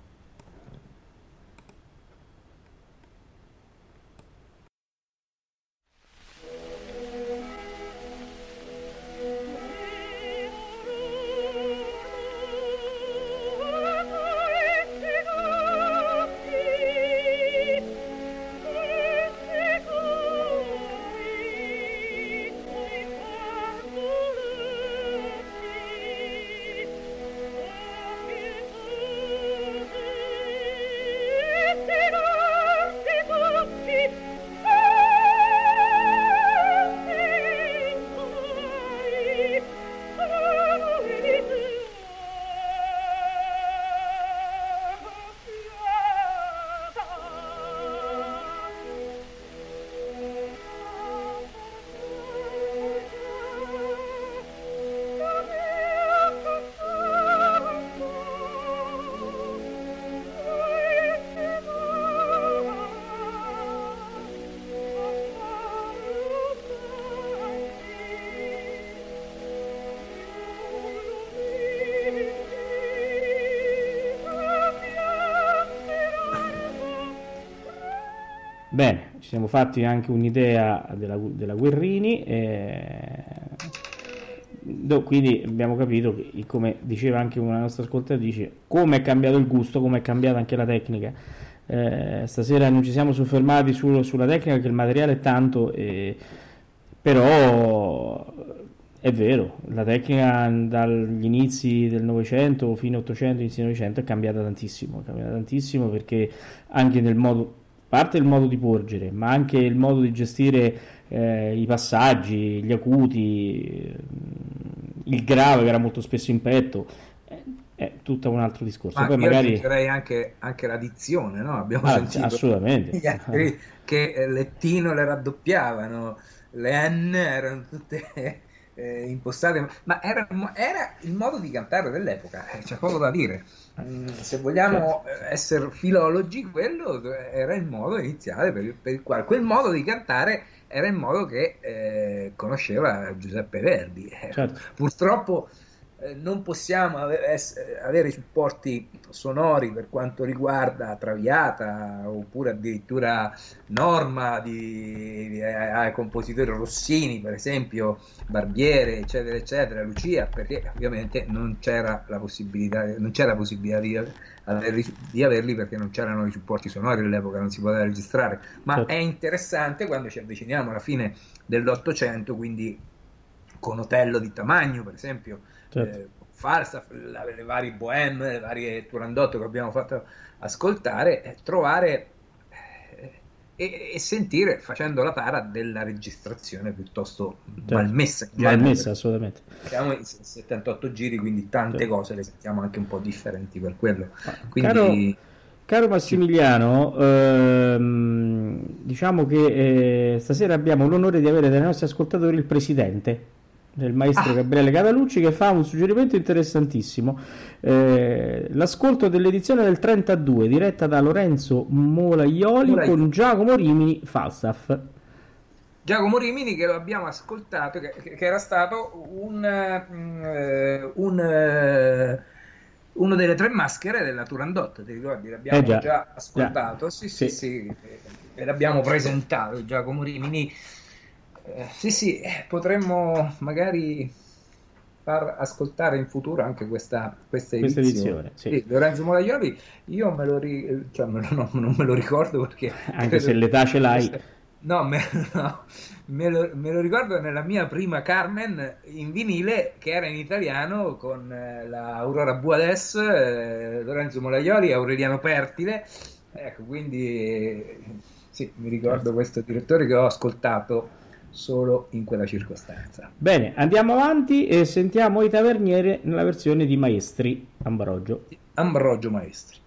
Fatti anche un'idea della, della Guerrini, eh, quindi abbiamo capito che, come diceva anche una nostra ascoltatrice, come è cambiato il gusto, come è cambiata anche la tecnica. Eh, stasera non ci siamo soffermati su, sulla tecnica, che il materiale è tanto, eh, però è vero, la tecnica dagli inizi del Novecento fino all'Ottocento, inizi del Novecento è cambiata tantissimo, è cambiata tantissimo perché anche nel modo parte il modo di porgere, ma anche il modo di gestire eh, i passaggi, gli acuti, il grave che era molto spesso in petto, è, è tutto un altro discorso. Ma Poi magari... aggiungerei anche, anche la dizione, no? Abbiamo Ah, sentito assolutamente. gli altri che eh, le T non le raddoppiavano, le N erano tutte eh, impostate, ma era, era il modo di cantare dell'epoca, eh, c'è poco da dire. Mm, se vogliamo eh, essere filologi, quello era il modo iniziale per il, per il quale quel modo di cantare era in modo che eh, conosceva Giuseppe Verdi. Eh, Certo. Purtroppo non possiamo avere i supporti sonori per quanto riguarda Traviata oppure addirittura Norma di, di- ai compositori Rossini, per esempio, Barbiere, eccetera, eccetera, Lucia, perché ovviamente non c'era la possibilità, non c'era possibilità di, averli, di averli perché non c'erano i supporti sonori all'epoca, non si poteva registrare. Ma Certo. è interessante quando ci avviciniamo alla fine dell'Ottocento, quindi con Otello di Tamagno, per esempio, Certo. eh, la- le varie Bohème, le varie Turandot che abbiamo fatto ascoltare, eh, trovare eh, e, e sentire facendo la tara della registrazione piuttosto Certo. malmessa. Malmessa, assolutamente. Siamo in 78 giri, quindi tante Certo. cose le sentiamo anche un po' differenti per quello. Quindi Caro, caro Massimiliano, ehm, diciamo che eh, stasera abbiamo l'onore di avere dai nostri ascoltatori il presidente del maestro Ah. Gabriele Catalucci che fa un suggerimento interessantissimo. Eh, l'ascolto dell'edizione del 32 diretta da Lorenzo Molaioli Molaioli. con Giacomo Rimini Falstaff. Giacomo Rimini che lo abbiamo ascoltato, che, che era stato un, eh, un, eh, uno delle tre maschere della Turandot, ti ricordi? L'abbiamo Eh già, già, ascoltato, sì, sì, Sì. sì, eh, e l'abbiamo presentato Giacomo Rimini. Eh, sì, sì, eh, potremmo magari far ascoltare in futuro anche questa, questa Questa edizione. edizione, sì. Lorenzo Molaioli, io me lo, ri- cioè, me lo- no, non me lo ricordo perché... Anche se l'età ce l'hai. No, me, no, me lo, me lo ricordo nella mia prima Carmen in vinile che era in italiano con eh, la Aurora Buades, eh, Lorenzo Molaioli e Aureliano Pertile. Ecco, quindi eh, sì, mi ricordo questo direttore che ho ascoltato solo in quella circostanza. Bene, andiamo avanti e sentiamo i taverniere nella versione di Maestri Ambrogio. Ambrogio Maestri.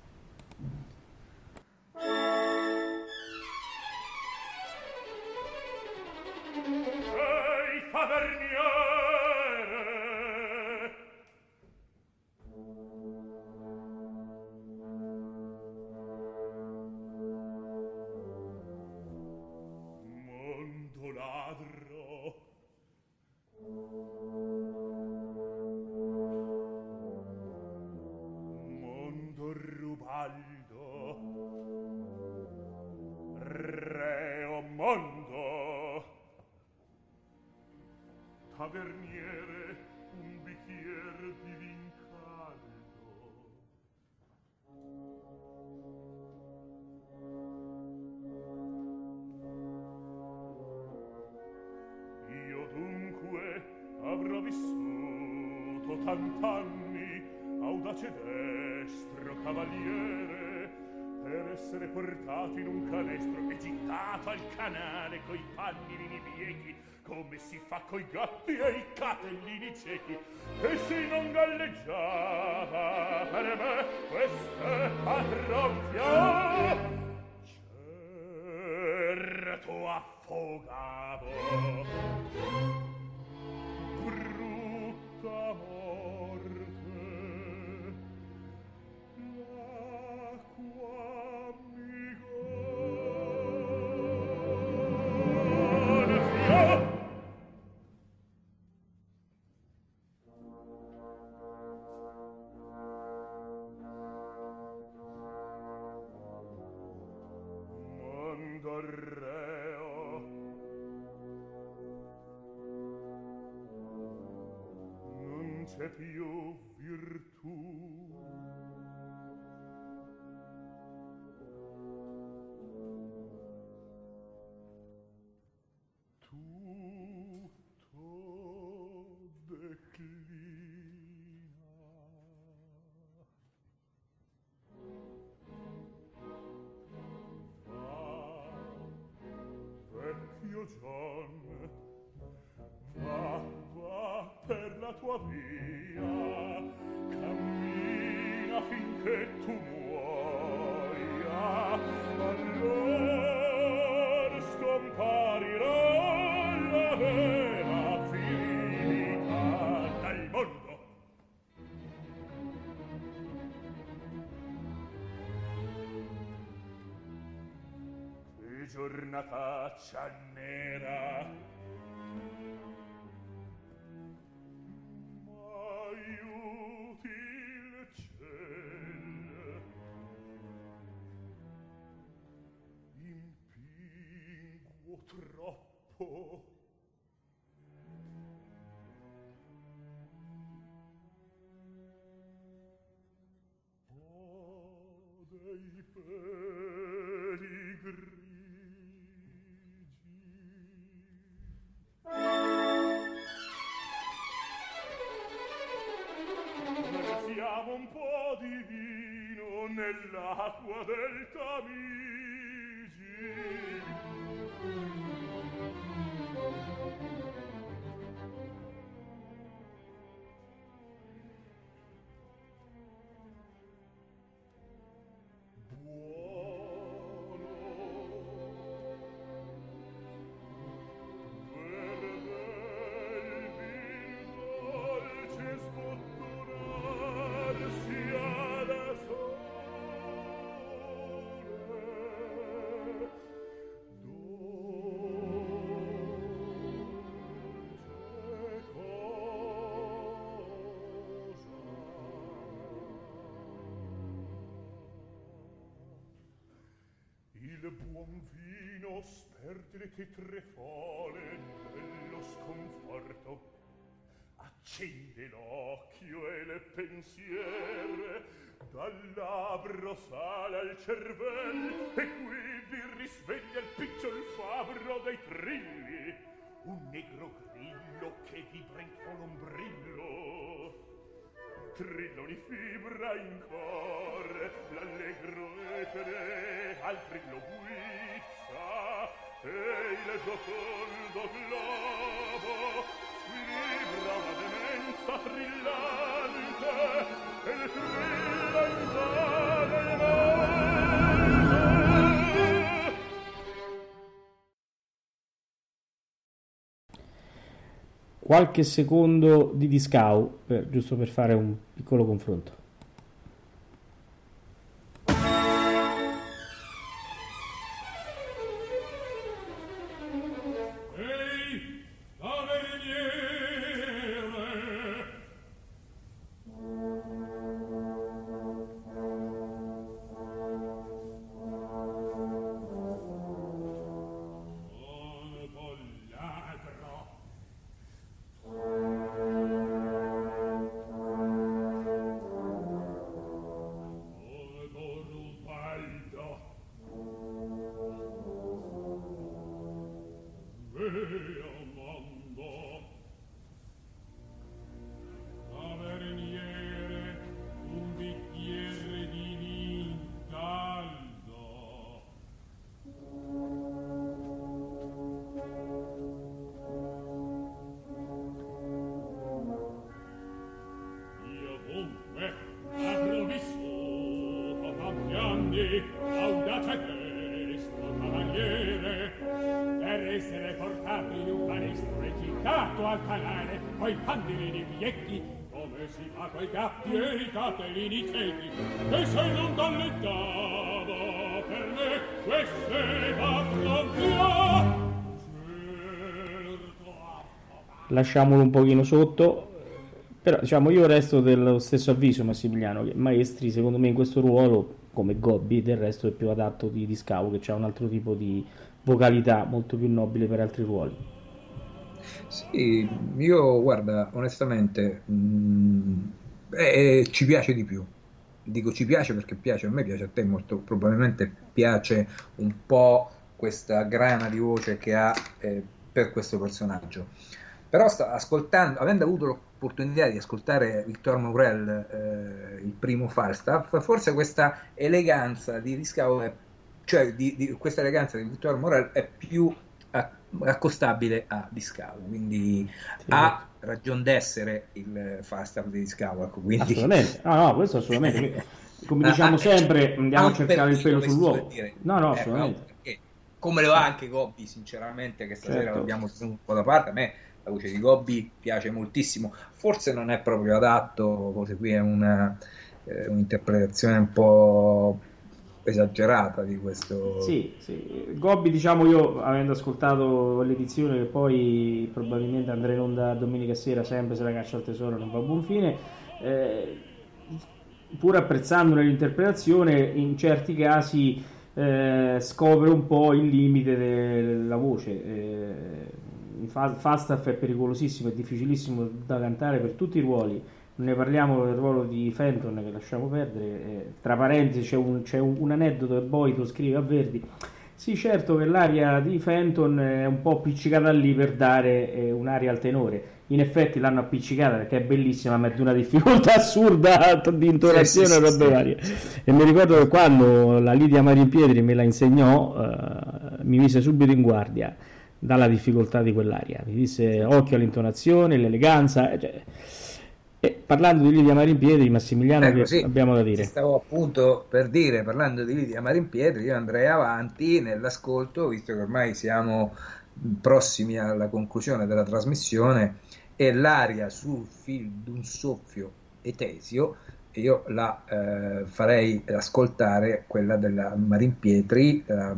ottant'anni, audace destro cavaliere, per essere portato in un canestro e gittato al canale coi pallini biechi, come si fa coi gatti e i catellini ciechi, e se non galleggiava per me queste patronchia, certo affogava. Più giornataccia nera. il buon vino sperdere che tre fale nello sconforto. Accende l'occhio e le pensiere dal labbro sale al cervello e qui vi risveglia il picciol fabbro dei trilli. Un negro grillo che vibra in colombrillo trillo ogni fibra in cor l'allegro etere al trillo guizza e il giocondo globo squilibra una demenza trillante e le trilla in vano qualche secondo di discau, per- giusto per fare un piccolo confronto. Lasciamolo un pochino sotto. Però diciamo io resto dello stesso avviso Massimiliano che Maestri secondo me in questo ruolo come Gobbi del resto è più adatto di, di Scavo che ha un altro tipo di vocalità molto più nobile per altri ruoli. Sì, io guarda, onestamente mh, eh, ci piace di più. Dico ci piace perché piace, a me piace a te molto, probabilmente piace un po' questa grana di voce che ha eh, per questo personaggio. Però avendo avuto l'opportunità di ascoltare Victor Maurel, eh, il primo Falstaff, forse questa eleganza di Riscavo, è, cioè di, di- questa eleganza di Victor Maurel è più accostabile a Discavo, quindi ha ragion d'essere il Falstaff di Discavo. Ecco, quindi... Assolutamente, no, no, questo assolutamente. Come Ah, diciamo ah, sempre, andiamo ha a un cercare il pelo sull'uovo. No, no, Eh, assolutamente. no, perché come lo ha anche Gobbi, sinceramente, che stasera Certo. l'abbiamo tenuto un po' da parte. A me la voce di Gobbi piace moltissimo. Forse non è proprio adatto, forse qui è una, eh, un'interpretazione un po' esagerata di questo. Sì, sì. Gobbi, diciamo io, avendo ascoltato l'edizione che poi probabilmente andrà in onda domenica sera, sempre se la caccia al tesoro non va a buon fine, eh, pur apprezzandone l'interpretazione, in certi casi eh, scopre un po' il limite della voce. Eh, Falstaff è pericolosissimo, è difficilissimo da cantare per tutti i ruoli ne parliamo del ruolo di Fenton che lasciamo perdere. Eh, tra parentesi c'è, un, c'è un, un, aneddoto che Boito scrive a Verdi. Sì, certo che l'aria di Fenton è un po' appiccicata lì per dare eh, un'aria al tenore. In effetti l'hanno appiccicata perché è bellissima, ma è di una difficoltà assurda di intonazione sì, sì, varie. E mi ricordo che quando la Lidia Marimpietri me la insegnò, eh, mi mise subito in guardia dalla difficoltà di quell'aria. Mi disse occhio all'intonazione, l'eleganza. Cioè, e parlando di Lidia Marimpietri, Massimiliano, ecco, sì, abbiamo da dire? Stavo appunto per dire, parlando di Lidia Marimpietri, io andrei avanti nell'ascolto, visto che ormai siamo prossimi alla conclusione della trasmissione, e l'aria sul fil d'un soffio etesio, io la eh, farei ascoltare quella della Marimpietri, della,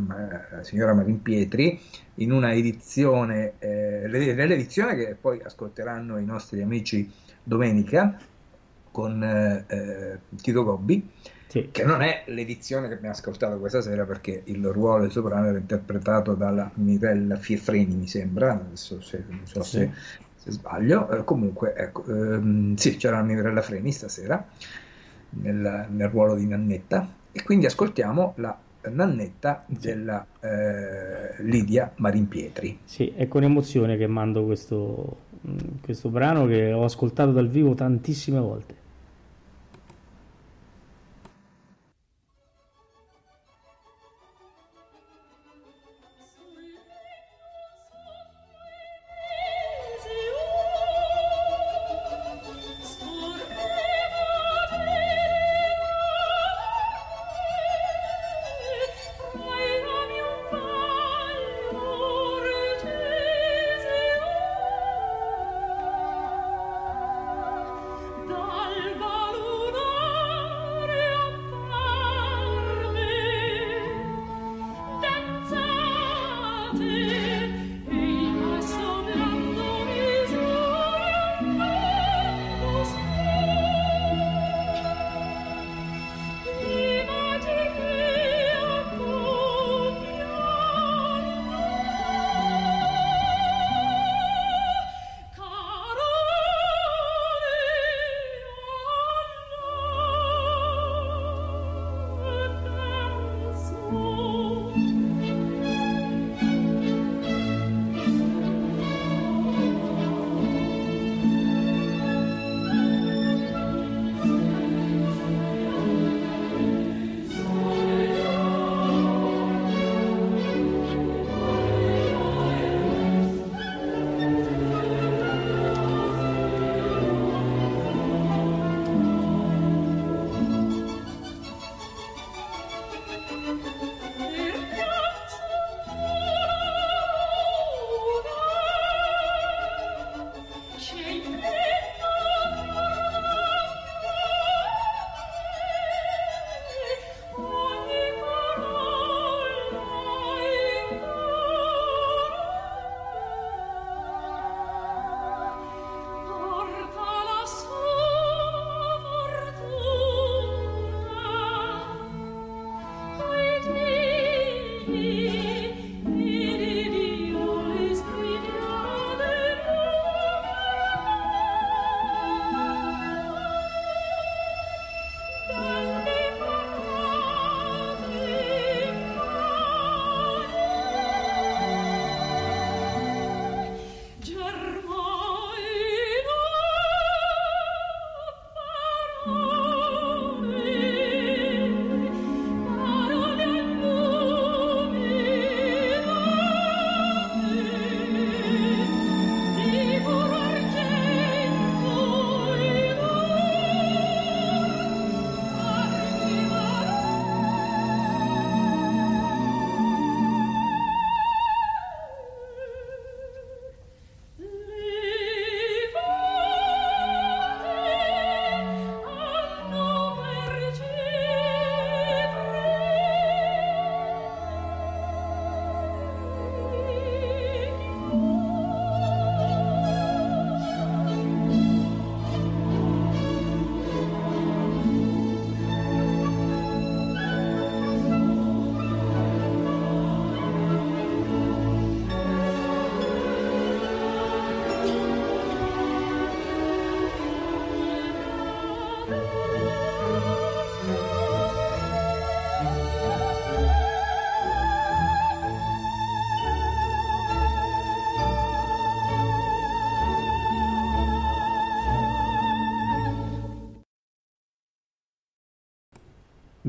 la signora Marimpietri, in una edizione, eh, l'edizione che poi ascolteranno i nostri amici domenica con eh, eh, Tito Gobbi, sì. che non è l'edizione che abbiamo ascoltato questa sera perché il ruolo del soprano era interpretato dalla Mirella Fiefreni, mi sembra, adesso se, non so sì. se, se, sbaglio, eh, comunque ecco, ehm, sì, c'era la Mirella Freni stasera nel, nel ruolo di Nannetta e quindi ascoltiamo la Nannetta della eh, Lidia Marimpietri. Sì, è con emozione che mando questo, questo brano che ho ascoltato dal vivo tantissime volte.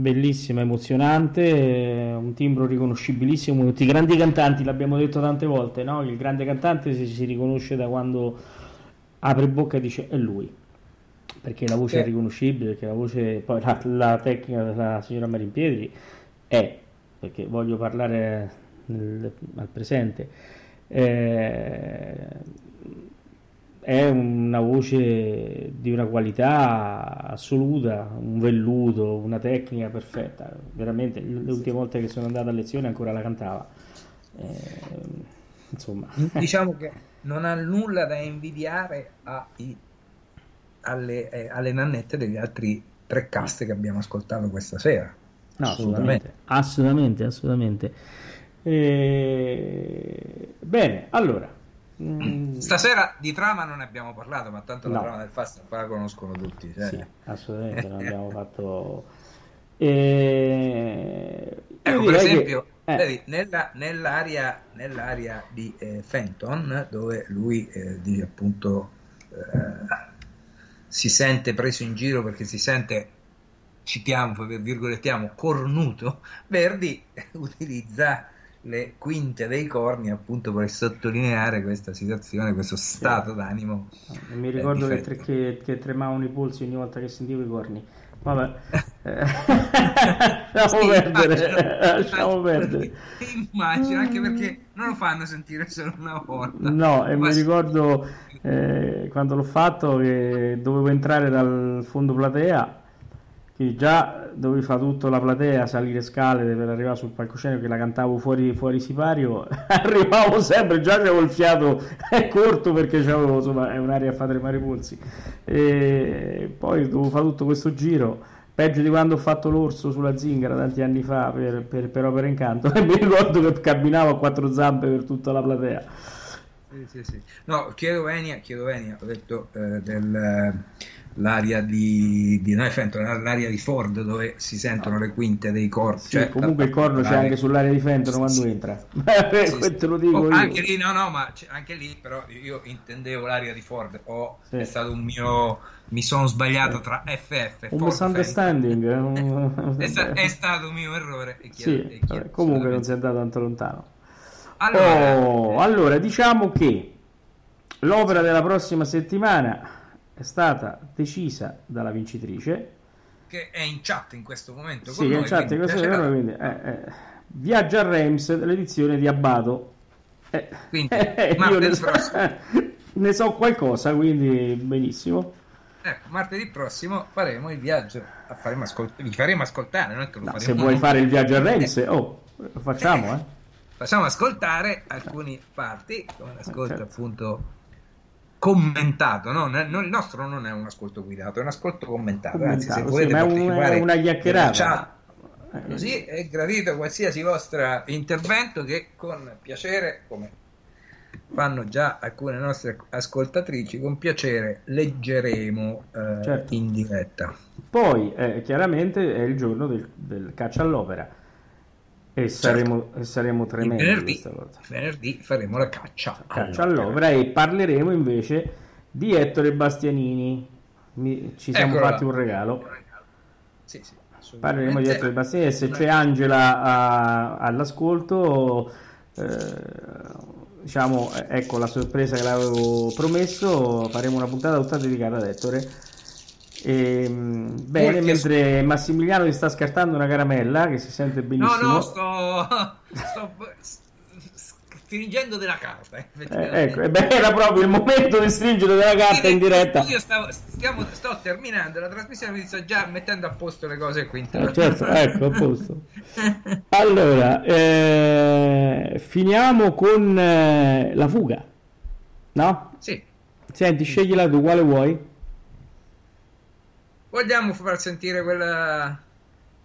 Bellissima, emozionante, eh, un timbro riconoscibilissimo, tutti i grandi cantanti, l'abbiamo detto tante volte, no? Il grande cantante si, si riconosce da quando apre bocca e dice è lui, perché la voce Sì. è riconoscibile, perché la voce, poi la, la tecnica della signora Marimpietri è, perché voglio parlare nel- al presente, eh, è una voce di una qualità assoluta, un velluto, una tecnica perfetta. Veramente, le ultime volte che sono andato a lezione ancora la cantava. Eh, insomma, Diciamo che non ha nulla da invidiare ai- alle, eh, alle nannette degli altri tre cast che abbiamo ascoltato questa sera. no, assolutamente, assolutamente, assolutamente. Eh, bene, allora. Mm, Stasera di trama non ne abbiamo parlato, ma tanto la No. trama del fast qua la conoscono tutti. cioè. Sì, assolutamente, non abbiamo fatto... Eh, Ecco, per direi che- esempio, eh, vedi, nella- nell'area, nell'area di eh, Fenton, dove lui eh, dice appunto eh, si sente preso in giro perché si sente, citiamo, virgolettiamo, cornuto, Verdi utilizza le quinte dei corni appunto per sottolineare questa situazione, questo stato d'animo. Non mi ricordo eh, che, difetto. tre- che- che tremavano i polsi ogni volta che sentivo i corni. Vabbè, lasciamo Sì, perdere, immagino, lasciamo perdere. Immagino, anche perché non lo fanno sentire solo una volta. No, e Ma mi sì. ricordo eh, quando l'ho fatto che dovevo entrare dal fondo platea, che già dovevi fare tutta la platea, salire scale per arrivare sul palcoscenico che la cantavo fuori, fuori sipario, arrivavo sempre, già avevo il fiato corto perché c'avevo, insomma, un'area a fare tremare polsi. E poi dovevo fare tutto questo giro. Peggio di quando ho fatto l'orso sulla zingara tanti anni fa per, per, per Opera Incanto e mi ricordo che camminavo a quattro zampe per tutta la platea. Sì, sì, sì. No, chiedo venia, chiedo venia, ho detto eh, dell'area di, di Fenton, l'area di Ford dove si sentono le quinte dei corni. Sì, cioè, comunque il corno c'è l'area- anche sull'area di Fenton quando Sì, entra. sì, sì. Te lo dico Oh, anche lì, no, no, ma anche lì però io intendevo l'area di Ford, o Sì. è stato un mio, mi sono sbagliato tra FF, Un Ford, misunderstanding. eh, un-. È, sta- è stato un mio errore. chiedo- Sì, e chiedo vabbè, comunque non si è andato tanto lontano. Allora, Oh, allora, diciamo che l'opera della prossima settimana è stata decisa dalla vincitrice. che è in chat in questo momento Sì, noi, in chat quindi questo giorno, quindi, eh, eh, Viaggio a Reims, l'edizione di Abbato. Eh, Quindi, eh, io martedì ne so, prossimo. ne so qualcosa, quindi benissimo. Ecco, martedì prossimo faremo il viaggio, faremo ascol- vi faremo ascoltare, non è che lo No, se faremo vuoi noi. fare il viaggio a Reims, oh, lo facciamo, eh. Facciamo ascoltare alcune parti, come l'ascolto Certo. appunto commentato, no? Il nostro non è un ascolto guidato, è un ascolto commentato, anzi se Commentato, volete sì, partecipare è una chiacchierata. chat, Eh, così è gradito qualsiasi vostro intervento che con piacere, come fanno già alcune nostre ascoltatrici, con piacere leggeremo eh, Certo. in diretta. Poi, eh, chiaramente, è il giorno del, del caccia all'opera. E saremo, e saremo tremendi Certo. venerdì, venerdì faremo la caccia. Caccia all'opera. e parleremo invece di Ettore Bastianini. Mi- ci siamo Eccolo là. fatti un regalo. Sì, sì, Parleremo di. Ettore Bastianini. Se c'è Angela a- all'ascolto, eh, diciamo, ecco la sorpresa che l'avevo promesso. Faremo una puntata tutta dedicata ad Ettore. Ehm, bene, Molti mentre Massimiliano ti sta scartando una caramella che si sente No, benissimo. no, sto, sto s- s- stringendo della carta. Eh, ecco, e beh, era proprio il momento di stringere della carta in diretta. Io stavo, stiamo, sto terminando la trasmissione, mi sto già mettendo a posto le cose qui. Eh, certo, ecco, a posto. Allora, eh, finiamo con eh, la fuga, no? Sì, Senti, sceglila tu, quale vuoi? Vogliamo far sentire quella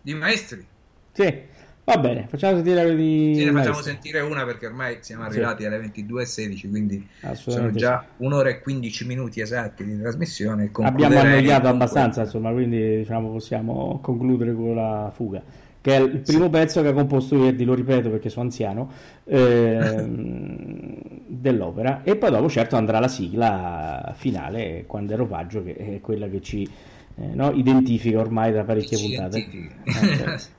di Maestri? Sì, va bene, facciamo sentire quella di Sì, ne facciamo sentire una perché ormai siamo Sì. arrivati alle 22.16, quindi sono già sì. un'ora e 15 minuti esatti di trasmissione. Abbiamo annoiato abbastanza, insomma, quindi diciamo possiamo concludere con la fuga, che è il primo pezzo che ha composto Verdi, lo ripeto perché sono anziano, ehm, dell'opera. E poi dopo, certo, andrà la sigla finale, quando è Ropaggio, che è quella che ci eh, no? identifica ormai da parecchie puntate. Eh, certo.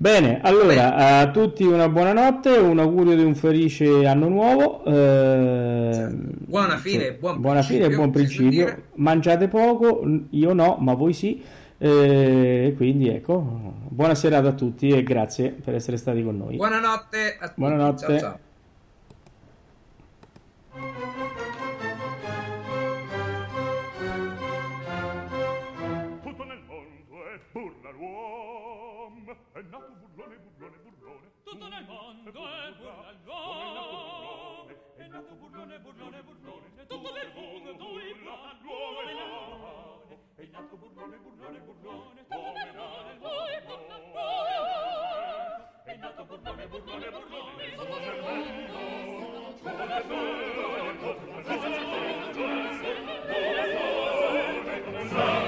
Bene, allora a tutti una buona notte, un augurio di un felice anno nuovo. eh, Buona fine e sì, buon buona fine e principio, buon principio. Mangiate poco, io no, ma voi sì. Eh, quindi ecco, buona serata a tutti e grazie per essere stati con noi. Buonanotte a tutti. Buonanotte. Ciao, ciao. burlone, burlone, è nato burlone, burlone, burlone, tutto nel mondo noi burlone, è nato burlone, burlone, burlone, tutto nel mondo noi burlone, è nato burlone, burlone, burlone, tutto nel mondo, tutto nel mondo, tutto nel mondo, tutto nel mondo,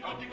Tutti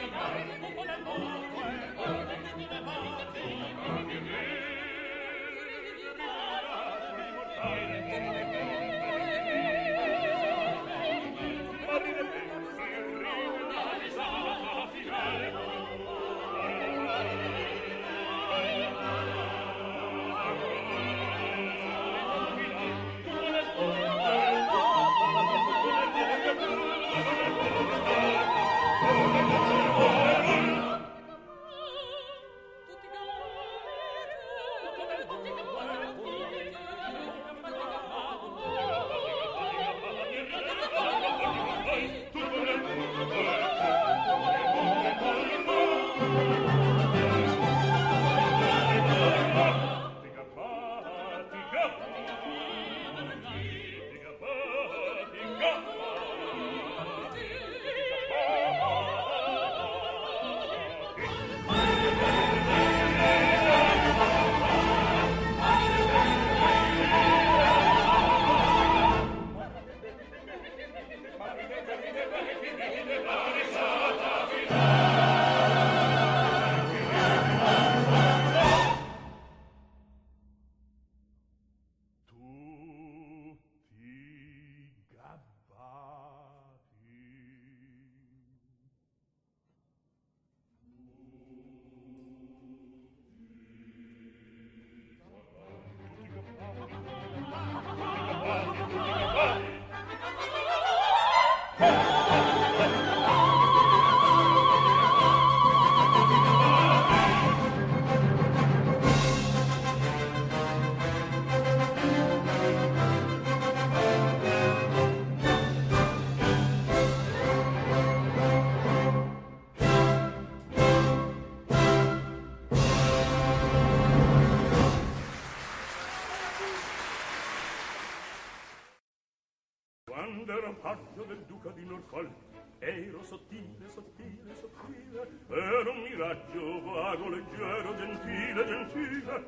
era un miraggio vago, leggero, gentile, gentile,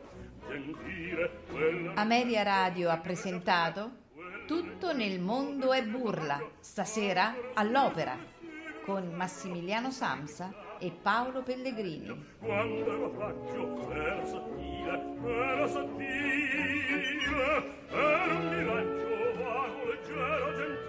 gentile. Quella... Ameria Radio ha presentato Tutto nel mondo è burla, stasera all'opera, con Massimiliano Samsa e Paolo Pellegrini. Quando lo faccio per sottile, per sottile, per un miraggio vago, leggero, gentile,